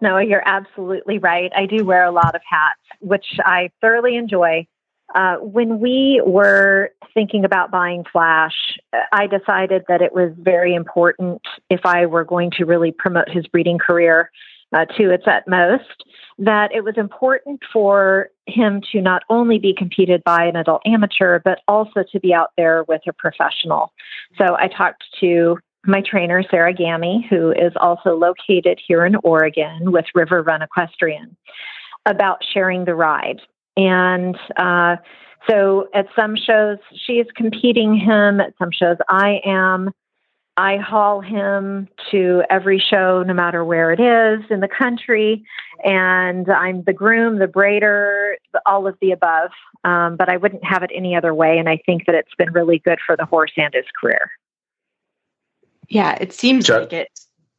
[SPEAKER 5] No, you're absolutely right. I do wear a lot of hats, which I thoroughly enjoy. Uh, when we were thinking about buying Flash, I decided that it was very important if I were going to really promote his breeding career uh, to its utmost that it was important for him to not only be competed by an adult amateur, but also to be out there with a professional. So I talked to my trainer, Sarah Gammy, who is also located here in Oregon with River Run Equestrian, about sharing the ride. And uh, so at some shows, she is competing him, at some shows, I am. I haul him to every show, no matter where it is in the country. And I'm the groom, the braider, all of the above. Um, but I wouldn't have it any other way. And I think that it's been really good for the horse and his career.
[SPEAKER 2] Yeah, it seems Ju- like it.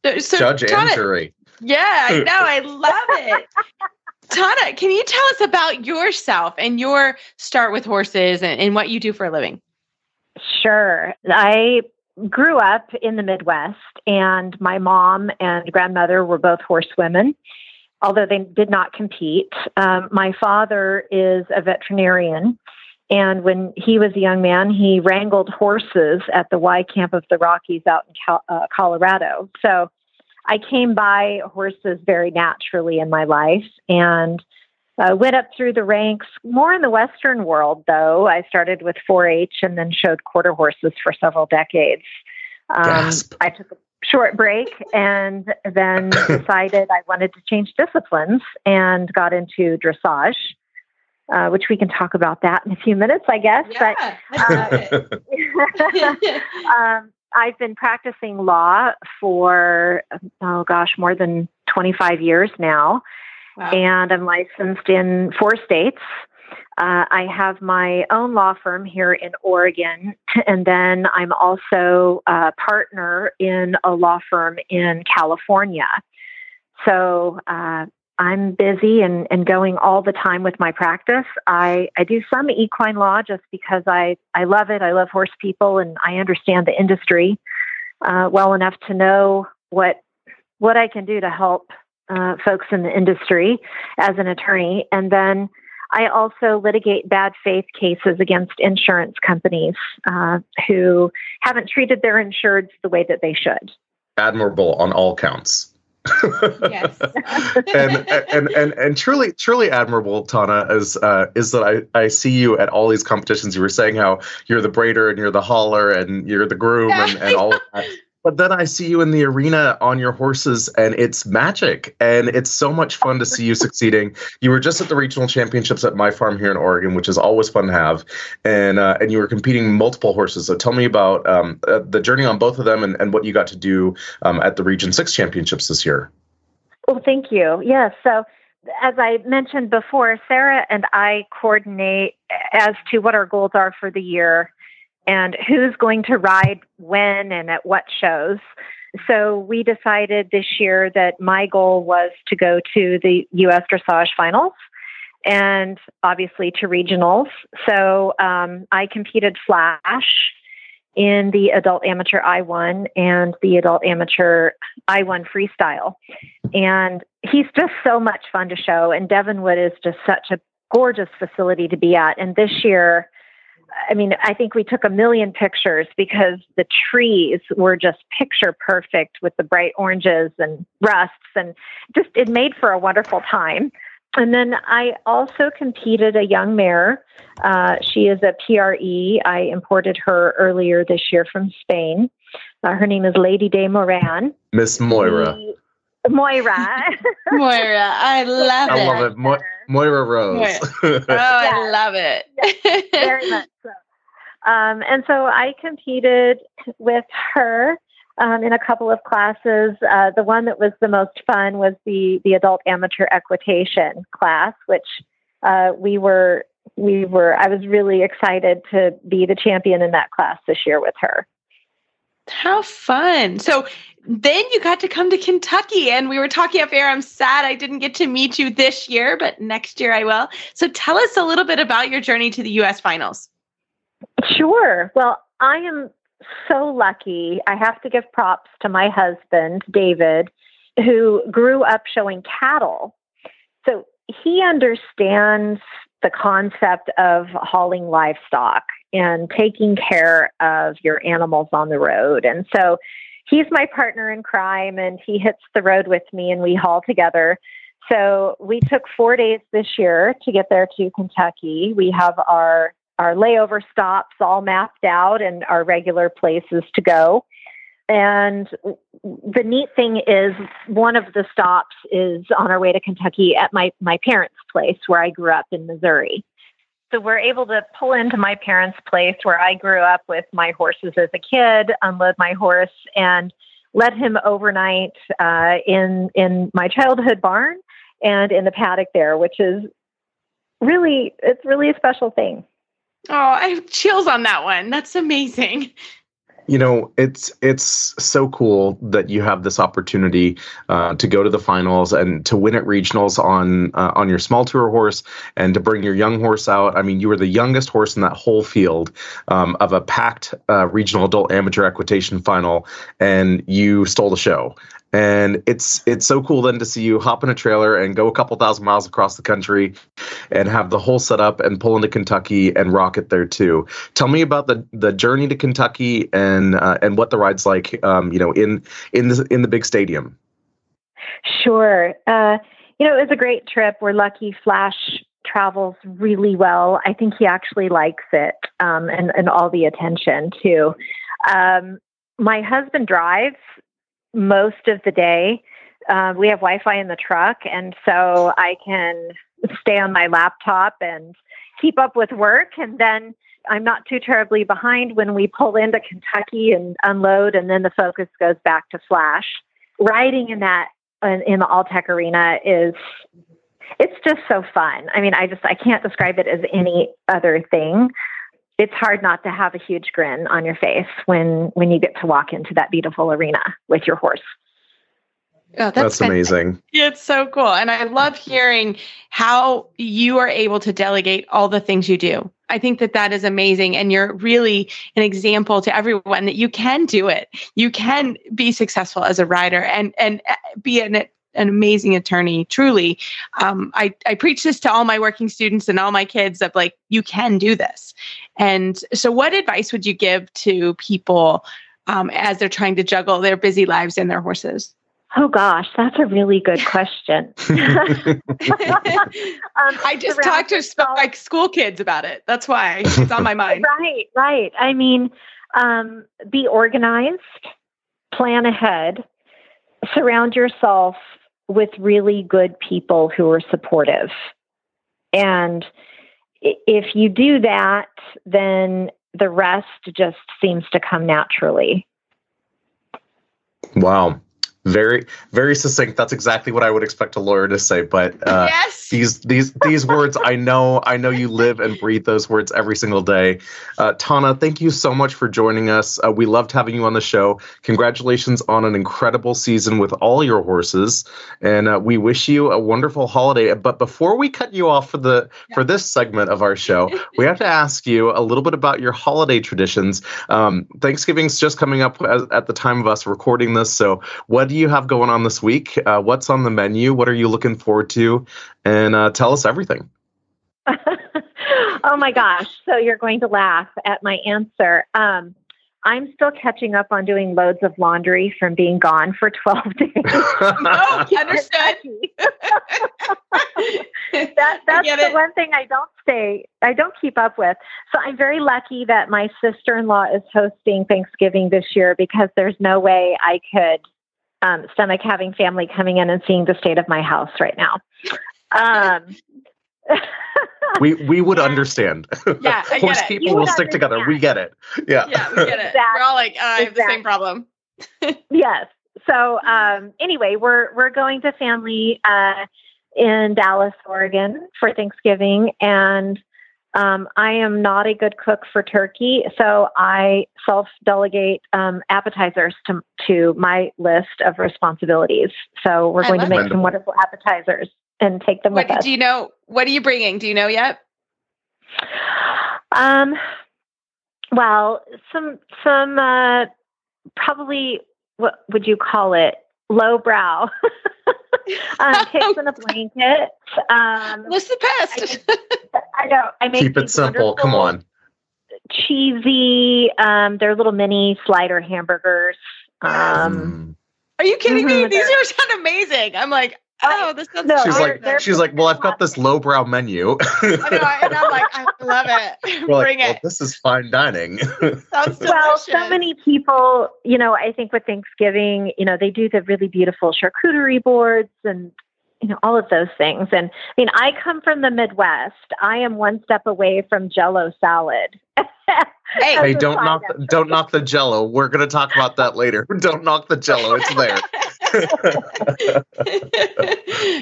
[SPEAKER 3] So, so Judge Tonna, and jury.
[SPEAKER 2] Yeah, I know. I love it. Tonna, can you tell us about yourself and your start with horses and, and what you do for a living?
[SPEAKER 5] Sure. I grew up in the Midwest, and my mom and grandmother were both horsewomen, although they did not compete. Um, my father is a veterinarian, and when he was a young man, he wrangled horses at the Y Camp of the Rockies out in Cal- uh, Colorado. So I came by horses very naturally in my life, and uh, went up through the ranks more in the Western world, though. I started with 4 H and then showed quarter horses for several decades. Um, I took a short break and then decided I wanted to change disciplines and got into dressage. Uh, which we can talk about that in a few minutes, I guess.
[SPEAKER 2] Yeah, but
[SPEAKER 5] uh, um, I've been practicing law for oh gosh, more than 25 years now. Wow. And I'm licensed in four states. Uh, I have my own law firm here in Oregon, and then I'm also a partner in a law firm in California. So uh, I'm busy and, and going all the time with my practice. I, I do some equine law just because I, I love it. I love horse people and I understand the industry uh, well enough to know what what I can do to help uh, folks in the industry as an attorney. And then I also litigate bad faith cases against insurance companies uh, who haven't treated their insureds the way that they should.
[SPEAKER 3] Admirable on all counts.
[SPEAKER 2] yes.
[SPEAKER 3] and, and and and truly truly admirable Tonna is uh, is that I, I see you at all these competitions you were saying how you're the braider and you're the hauler and you're the groom yeah, and, and all of that but then I see you in the arena on your horses, and it's magic. And it's so much fun to see you succeeding. You were just at the regional championships at my farm here in Oregon, which is always fun to have. And uh, and you were competing multiple horses. So tell me about um, uh, the journey on both of them and, and what you got to do um, at the Region Six championships this year.
[SPEAKER 5] Well, thank you. Yes. Yeah, so as I mentioned before, Sarah and I coordinate as to what our goals are for the year and who's going to ride when and at what shows. So we decided this year that my goal was to go to the U.S. dressage finals and obviously to regionals. So um, I competed flash in the adult amateur I1 and the adult amateur I1 freestyle. And he's just so much fun to show. And Devonwood is just such a gorgeous facility to be at. And this year, I mean, I think we took a million pictures because the trees were just picture perfect with the bright oranges and rusts, and just it made for a wonderful time. And then I also competed a young mare. Uh, she is a PRE. I imported her earlier this year from Spain. Uh, her name is Lady de Moran.
[SPEAKER 3] Miss Moira.
[SPEAKER 5] Moira.
[SPEAKER 2] Moira. I love
[SPEAKER 3] I
[SPEAKER 2] it.
[SPEAKER 3] I love it. Mo- Moira Rose.
[SPEAKER 2] oh, I love it.
[SPEAKER 5] yes, very much so. Um, and so I competed with her um, in a couple of classes. Uh, the one that was the most fun was the the adult amateur equitation class, which uh, we were we were. I was really excited to be the champion in that class this year with her.
[SPEAKER 2] How fun! So then you got to come to Kentucky, and we were talking up air. I'm sad I didn't get to meet you this year, but next year I will. So tell us a little bit about your journey to the U.S. finals.
[SPEAKER 5] Sure. Well, I am so lucky. I have to give props to my husband, David, who grew up showing cattle. So he understands the concept of hauling livestock and taking care of your animals on the road. And so he's my partner in crime and he hits the road with me and we haul together. So we took four days this year to get there to Kentucky. We have our our layover stops all mapped out and our regular places to go. And the neat thing is, one of the stops is on our way to Kentucky at my, my parents' place where I grew up in Missouri. So we're able to pull into my parents' place where I grew up with my horses as a kid, unload my horse, and let him overnight uh, in in my childhood barn and in the paddock there, which is really it's really a special thing.
[SPEAKER 2] Oh, I have chills on that one. That's amazing.
[SPEAKER 3] You know, it's it's so cool that you have this opportunity uh, to go to the finals and to win at regionals on uh, on your small tour horse and to bring your young horse out. I mean, you were the youngest horse in that whole field um, of a packed uh, regional adult amateur equitation final, and you stole the show and it's it's so cool then to see you hop in a trailer and go a couple thousand miles across the country and have the whole setup and pull into Kentucky and rock it there too. Tell me about the the journey to Kentucky and uh, and what the ride's like, um, you know, in in the in the big stadium.
[SPEAKER 5] Sure, uh, you know it was a great trip. We're lucky. Flash travels really well. I think he actually likes it um, and and all the attention too. Um, my husband drives most of the day. Uh, we have Wi Fi in the truck, and so I can stay on my laptop and keep up with work. And then I'm not too terribly behind when we pull into Kentucky and unload, and then the focus goes back to Flash. Riding in that in the Alltech arena is it's just so fun. I mean, I just I can't describe it as any other thing it's hard not to have a huge grin on your face when when you get to walk into that beautiful arena with your horse.
[SPEAKER 3] Oh, that's, that's amazing.
[SPEAKER 2] It's so cool. And I love hearing how you are able to delegate all the things you do. I think that that is amazing. And you're really an example to everyone that you can do it. You can be successful as a rider and, and uh, be an an amazing attorney. Truly, um, I I preach this to all my working students and all my kids of like you can do this. And so, what advice would you give to people um, as they're trying to juggle their busy lives and their horses?
[SPEAKER 5] Oh gosh, that's a really good question. um,
[SPEAKER 2] I just talked to like school kids about it. That's why it's on my mind.
[SPEAKER 5] right, right. I mean, um, be organized, plan ahead, surround yourself with really good people who are supportive. And if you do that, then the rest just seems to come naturally.
[SPEAKER 3] Wow very very succinct. That's exactly what i would expect a lawyer to say but uh, yes. these these these words i know i know you live and breathe those words every single day. Uh, Tonna thank you so much for joining us. Uh, we loved having you on the show. Congratulations on an incredible season with all your horses and uh, we wish you a wonderful holiday. But before we cut you off for the for this segment of our show we have to ask you a little bit about your holiday traditions. Um, thanksgiving's just coming up at, at the time of us recording this so what do you have going on this week? Uh, what's on the menu? What are you looking forward to? And uh, tell us everything.
[SPEAKER 5] oh my gosh. So you're going to laugh at my answer. Um, I'm still catching up on doing loads of laundry from being gone for 12 days.
[SPEAKER 2] oh, understood.
[SPEAKER 5] that, that's the it. one thing I don't stay, I don't keep up with. So I'm very lucky that my sister in law is hosting Thanksgiving this year because there's no way I could um, stomach having family coming in and seeing the state of my house right now. Um,
[SPEAKER 3] we we would understand.
[SPEAKER 2] Yeah,
[SPEAKER 3] horse people will stick together. We get it. Yeah,
[SPEAKER 2] yeah, we get it. Exactly. We're all like, uh, I have exactly. the same problem.
[SPEAKER 5] yes. So um, anyway, we're we're going to family uh, in Dallas, Oregon for Thanksgiving, and um, I am not a good cook for turkey, so I self delegate um, appetizers to, to my list of responsibilities. So we're I going to make some wonderful appetizers and take them
[SPEAKER 2] what,
[SPEAKER 5] with us.
[SPEAKER 2] Do you know what are you bringing? Do you know yet?
[SPEAKER 5] Um, well, some some uh, probably what would you call it? Lowbrow. um, pigs in a blanket. Um,
[SPEAKER 2] What's the best?
[SPEAKER 5] I, I know. I make
[SPEAKER 3] keep it simple. Come on.
[SPEAKER 5] Cheesy. Um, they're little mini slider hamburgers. Um,
[SPEAKER 2] mm. Are you kidding me? Mm-hmm. These are sound amazing. I'm like, oh, this sounds.
[SPEAKER 3] No, she's like, she's like, well, I've got this lowbrow menu.
[SPEAKER 2] I know, and I'm like, I love it. We're Bring
[SPEAKER 3] like,
[SPEAKER 2] it.
[SPEAKER 3] Well, this is fine dining.
[SPEAKER 5] well, so many people, you know, I think with Thanksgiving, you know, they do the really beautiful charcuterie boards and you know all of those things. And i mean i come from the midwest. I am one step away from jello salad.
[SPEAKER 3] Hey, hey don't knock the, don't knock the jello. We're going to talk about that later. Don't knock the jello. It's there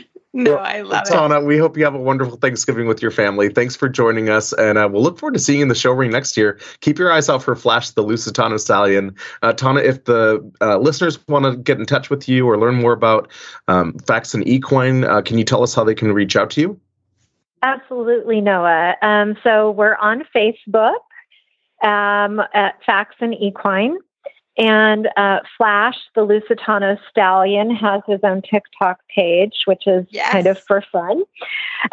[SPEAKER 2] no, well, I love
[SPEAKER 3] it.
[SPEAKER 2] Tonna, it.
[SPEAKER 3] we hope you have a wonderful Thanksgiving with your family. Thanks for joining us, and uh, we'll look forward to seeing you in the show ring next year. Keep your eyes out for Flash the Lusitano Stallion. Uh, Tonna, if the uh, listeners want to get in touch with you or learn more about um, Faxon Equine, uh, can you tell us how they can reach out to you?
[SPEAKER 5] Absolutely, Noah. Um, so we're on Facebook um, at Faxon Equine. And uh, Flash, the Lusitano stallion, has his own TikTok page, which is yes. kind of for fun.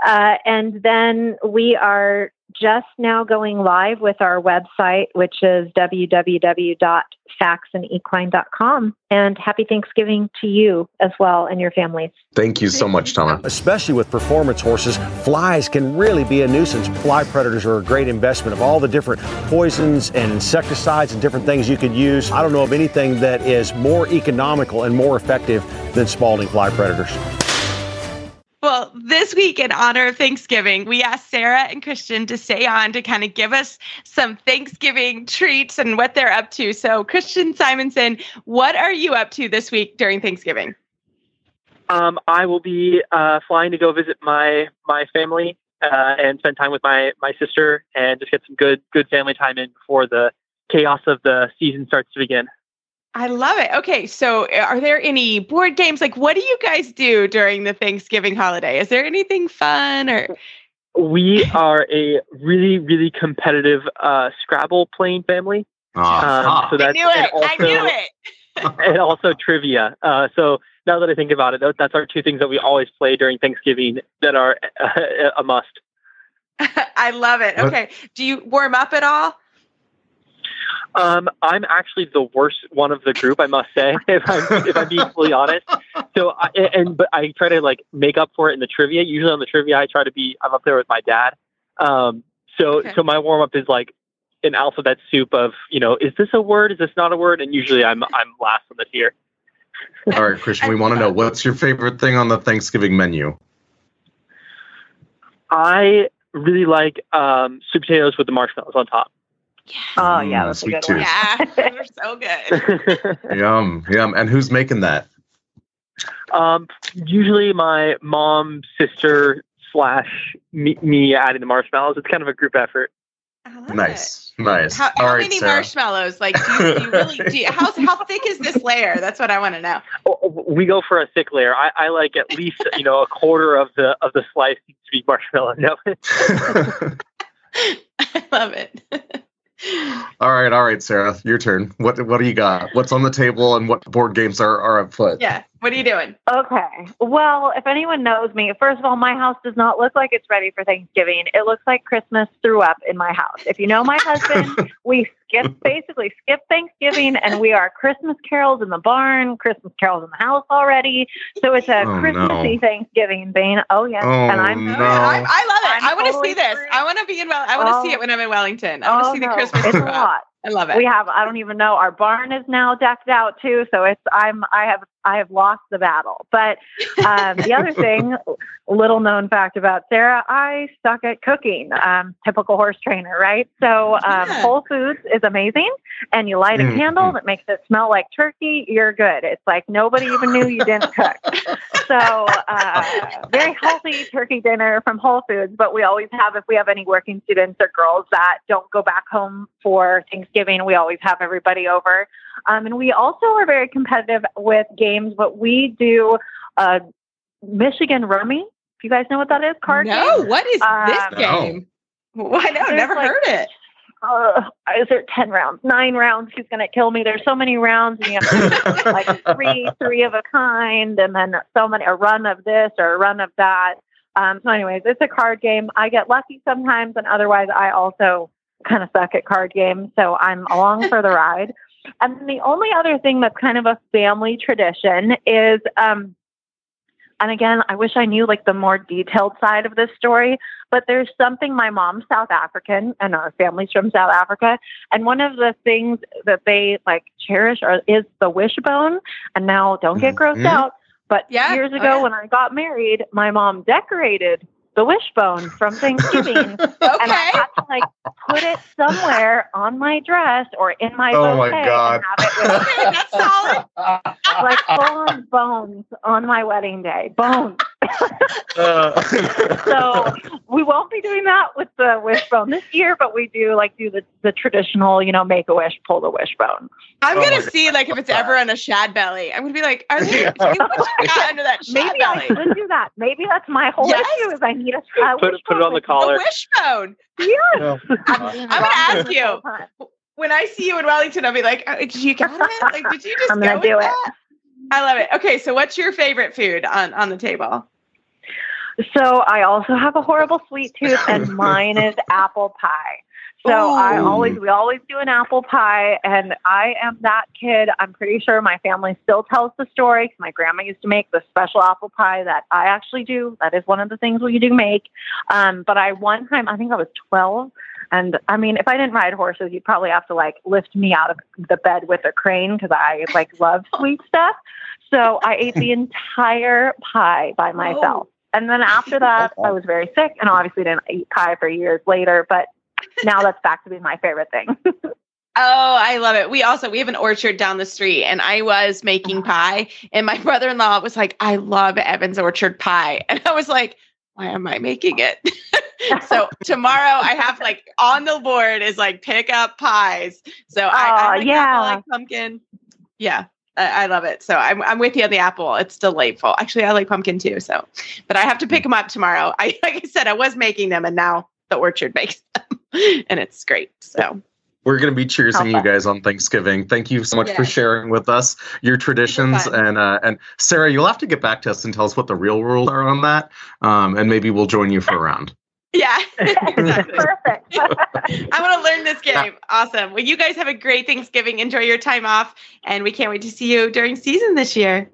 [SPEAKER 5] Uh, and then we are just now going live with our website, which is www.faxonequine.com. And happy Thanksgiving to you as well and your families.
[SPEAKER 3] Thank you so much, Tonna.
[SPEAKER 11] Especially with performance horses, flies can really be a nuisance. Fly predators are a great investment of all the different poisons and insecticides and different things you could use. I don't know of anything that is more economical and more effective than Spalding fly predators.
[SPEAKER 2] Well, this week in honor of Thanksgiving, we asked Sarah and Christian to stay on to kind of give us some Thanksgiving treats and what they're up to. So, Christian Simonson, what are you up to this week during Thanksgiving?
[SPEAKER 6] Um, I will be uh, flying to go visit my my family uh, and spend time with my my sister and just get some good good family time in before the chaos of the season starts to begin.
[SPEAKER 2] I love it. Okay, so uh, are there any board games? Like, what do you guys do during the Thanksgiving holiday? Is there anything fun or?
[SPEAKER 6] We are a really, really competitive uh, Scrabble playing family.
[SPEAKER 2] Oh, um, so that's I knew it. Also, I knew it.
[SPEAKER 6] and also trivia. Uh, so now that I think about it, that's our two things that we always play during Thanksgiving that are a must.
[SPEAKER 2] I love it. Okay. Do you warm up at all?
[SPEAKER 6] Um, I'm actually the worst one of the group, I must say, if I'm if I'm being fully honest. So, I, and but I try to like make up for it in the trivia. Usually on the trivia, I try to be I'm up there with my dad. Um, so okay. so my warm up is like an alphabet soup of you know is this a word is this not a word and usually I'm I'm last on the tier.
[SPEAKER 3] All right, Christian, we want to know what's your favorite thing on the Thanksgiving menu.
[SPEAKER 6] I really like um, sweet potatoes with the marshmallows on top.
[SPEAKER 9] Oh yeah, mm, that's sweet tooth.
[SPEAKER 2] Yeah, they're so good.
[SPEAKER 3] yum, yum. And who's making that?
[SPEAKER 6] Um, usually my mom, sister, slash me, me adding the marshmallows. It's kind of a group effort.
[SPEAKER 3] Nice, it. nice.
[SPEAKER 2] How, how many Sarah. marshmallows? Like, do you, do you really? Do you, how how thick is this layer? That's what I want to know.
[SPEAKER 6] We go for a thick layer. I, I like at least you know a quarter of the of the slice to be marshmallow. No.
[SPEAKER 2] I love it.
[SPEAKER 3] All right, all right, Sarah, your turn. What what do you got? What's on the table and what board games are, are afoot?
[SPEAKER 2] Yeah. What are you doing?
[SPEAKER 5] Okay. Well, if anyone knows me, first of all, my house does not look like it's ready for Thanksgiving. It looks like Christmas threw up in my house. If you know my husband, we skip basically skip Thanksgiving and we are Christmas carols in the barn, Christmas carols in the house already. So it's a oh, Christmassy no. Thanksgiving, Bane. Oh yes,
[SPEAKER 3] oh, and I'm. No.
[SPEAKER 2] I, I love it. I'm I want to totally see this. I want to be in. Well, I want to oh, see it when I'm in Wellington. I want to oh, see the. Christmas.
[SPEAKER 5] It's a lot.
[SPEAKER 2] I love it.
[SPEAKER 5] We have I don't even know our barn is now decked out too, so it's I'm I have I have lost the battle. But um, the other thing, little known fact about Sarah, I suck at cooking. Um, typical horse trainer, right? So um, yeah. Whole Foods is amazing, and you light a mm-hmm. candle that makes it smell like turkey. You're good. It's like nobody even knew you didn't cook. so uh, very healthy turkey dinner from Whole Foods. But we always have if we have any working students or girls that don't go back home for Thanksgiving, we always have everybody over. Um, and we also are very competitive with games, but we do uh, Michigan Rummy. If you guys know what that is, card game.
[SPEAKER 2] no,
[SPEAKER 5] game.
[SPEAKER 2] what is um, this game? Why no, I've never like, heard it.
[SPEAKER 5] Uh, is there 10 rounds, nine rounds? He's going to kill me? There's so many rounds, and you have like three, three of a kind, and then so many, a run of this or a run of that. Um, so, anyways, it's a card game. I get lucky sometimes, and otherwise, I also kind of suck at card games. So, I'm along for the ride. And then the only other thing that's kind of a family tradition is, um, and again, I wish I knew like the more detailed side of this story, but there's something my mom's South African and our family's from South Africa. And one of the things that they like cherish are, is the wishbone. And now don't get grossed mm-hmm. out. But yeah, years ago, oh, yeah. when I got married, my mom decorated the wishbone from Thanksgiving. okay. And I had to like put it somewhere on my dress or in my oh my God. and have it with okay, that's solid. like full on bones on my wedding day. Bones. Uh. so we won't be doing that with the wishbone this year, but we do like do the, the traditional, you know, make a wish, pull the wishbone.
[SPEAKER 2] I'm oh gonna see like if it's ever on a shad belly. I'm gonna be like, are there what you got under that shad
[SPEAKER 5] Maybe
[SPEAKER 2] belly?
[SPEAKER 5] I should do that. Maybe that's my whole yes. issue is I need a, a
[SPEAKER 6] put, put it on the collar.
[SPEAKER 2] The wishbone. Yes. I'm, I'm gonna ask you. When I see you in Wellington, I'll be like, oh, "Did you get it? Like, did you just I'm gonna do it?" That? I love it. Okay, so what's your favorite food on on the table?
[SPEAKER 5] So I also have a horrible sweet tooth, and mine is apple pie. So Ooh. I always, we always do an apple pie, and I am that kid. I'm pretty sure my family still tells the story. My grandma used to make the special apple pie that I actually do. That is one of the things we do make. Um, but I one time, I think I was 12, and I mean, if I didn't ride horses, you'd probably have to like lift me out of the bed with a crane because I like love sweet stuff. So I ate the entire pie by myself. And then after that, I was very sick and obviously didn't eat pie for years later. But now that's back to being my favorite thing. oh,
[SPEAKER 2] I love it. We also we have an orchard down the street and I was making uh-huh. pie and my brother-in-law was like, "I love Evan's orchard pie." And I was like, "Why am I making it?" so tomorrow I have like on the board is like pick up pies. So I, I like
[SPEAKER 5] yeah.
[SPEAKER 2] like pumpkin. Yeah. I, love it. So I'm, I'm with you on the apple. It's delightful. Actually, I like pumpkin too. So, but I have to pick them up tomorrow. I, like I said, I was making them and now the orchard makes them. and it's great. So
[SPEAKER 3] We're going to be cheersing you guys on Thanksgiving. Thank you so much yes. for sharing with us your traditions. And uh, and Sarah, you'll have to get back to us and tell us what the real rules are on that. Um, and maybe we'll join you for a round.
[SPEAKER 2] Yeah.
[SPEAKER 5] Perfect.
[SPEAKER 2] I want to learn this game. Yeah. Awesome. Well, you guys have a great Thanksgiving. Enjoy your time off. And we can't wait to see you during season this year.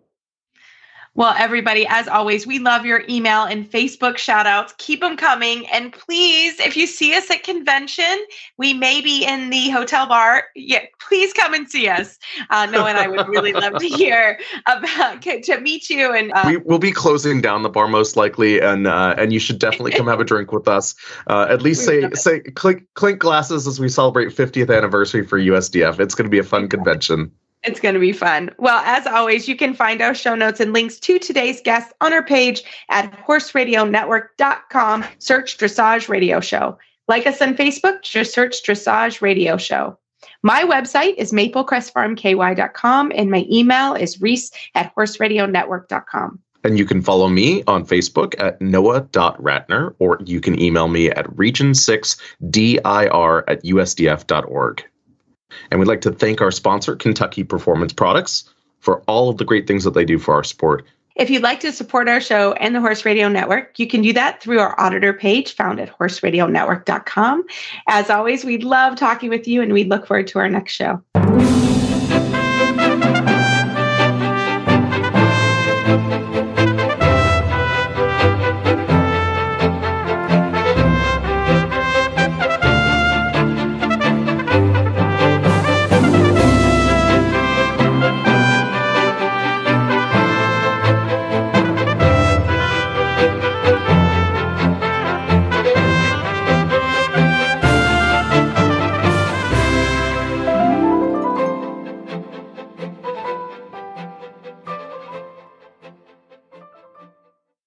[SPEAKER 2] Well, everybody, as always, we love your email and Facebook shout outs. Keep them coming. And please, if you see us at convention, we may be in the hotel bar. Yeah, please come and see us. Uh, Noah and I would really love to hear about to meet you. And
[SPEAKER 3] uh, we will be closing down the bar most likely, and uh, and you should definitely come have a drink with us. Uh, at least say say clink clink glasses as we celebrate 50th anniversary for USDF. It's going to be a fun convention.
[SPEAKER 2] It's going to be fun. Well, as always, you can find our show notes and links to today's guests on our page at horseradionetwork.com. Search Dressage Radio Show. Like us on Facebook, just search Dressage Radio Show. My website is maplecrestfarmky.com and my email is reese at horseradionetwork.com.
[SPEAKER 3] And you can follow me on Facebook at noah.ratner, or you can email me at region6dir at usdf.org. And we'd like to thank our sponsor, Kentucky Performance Products, for all of the great things that they do for our sport.
[SPEAKER 2] If you'd like to support our show and the Horse Radio Network, you can do that through our auditor page found at horseradionetwork.com. As always, we love talking with you and we look forward to our next show.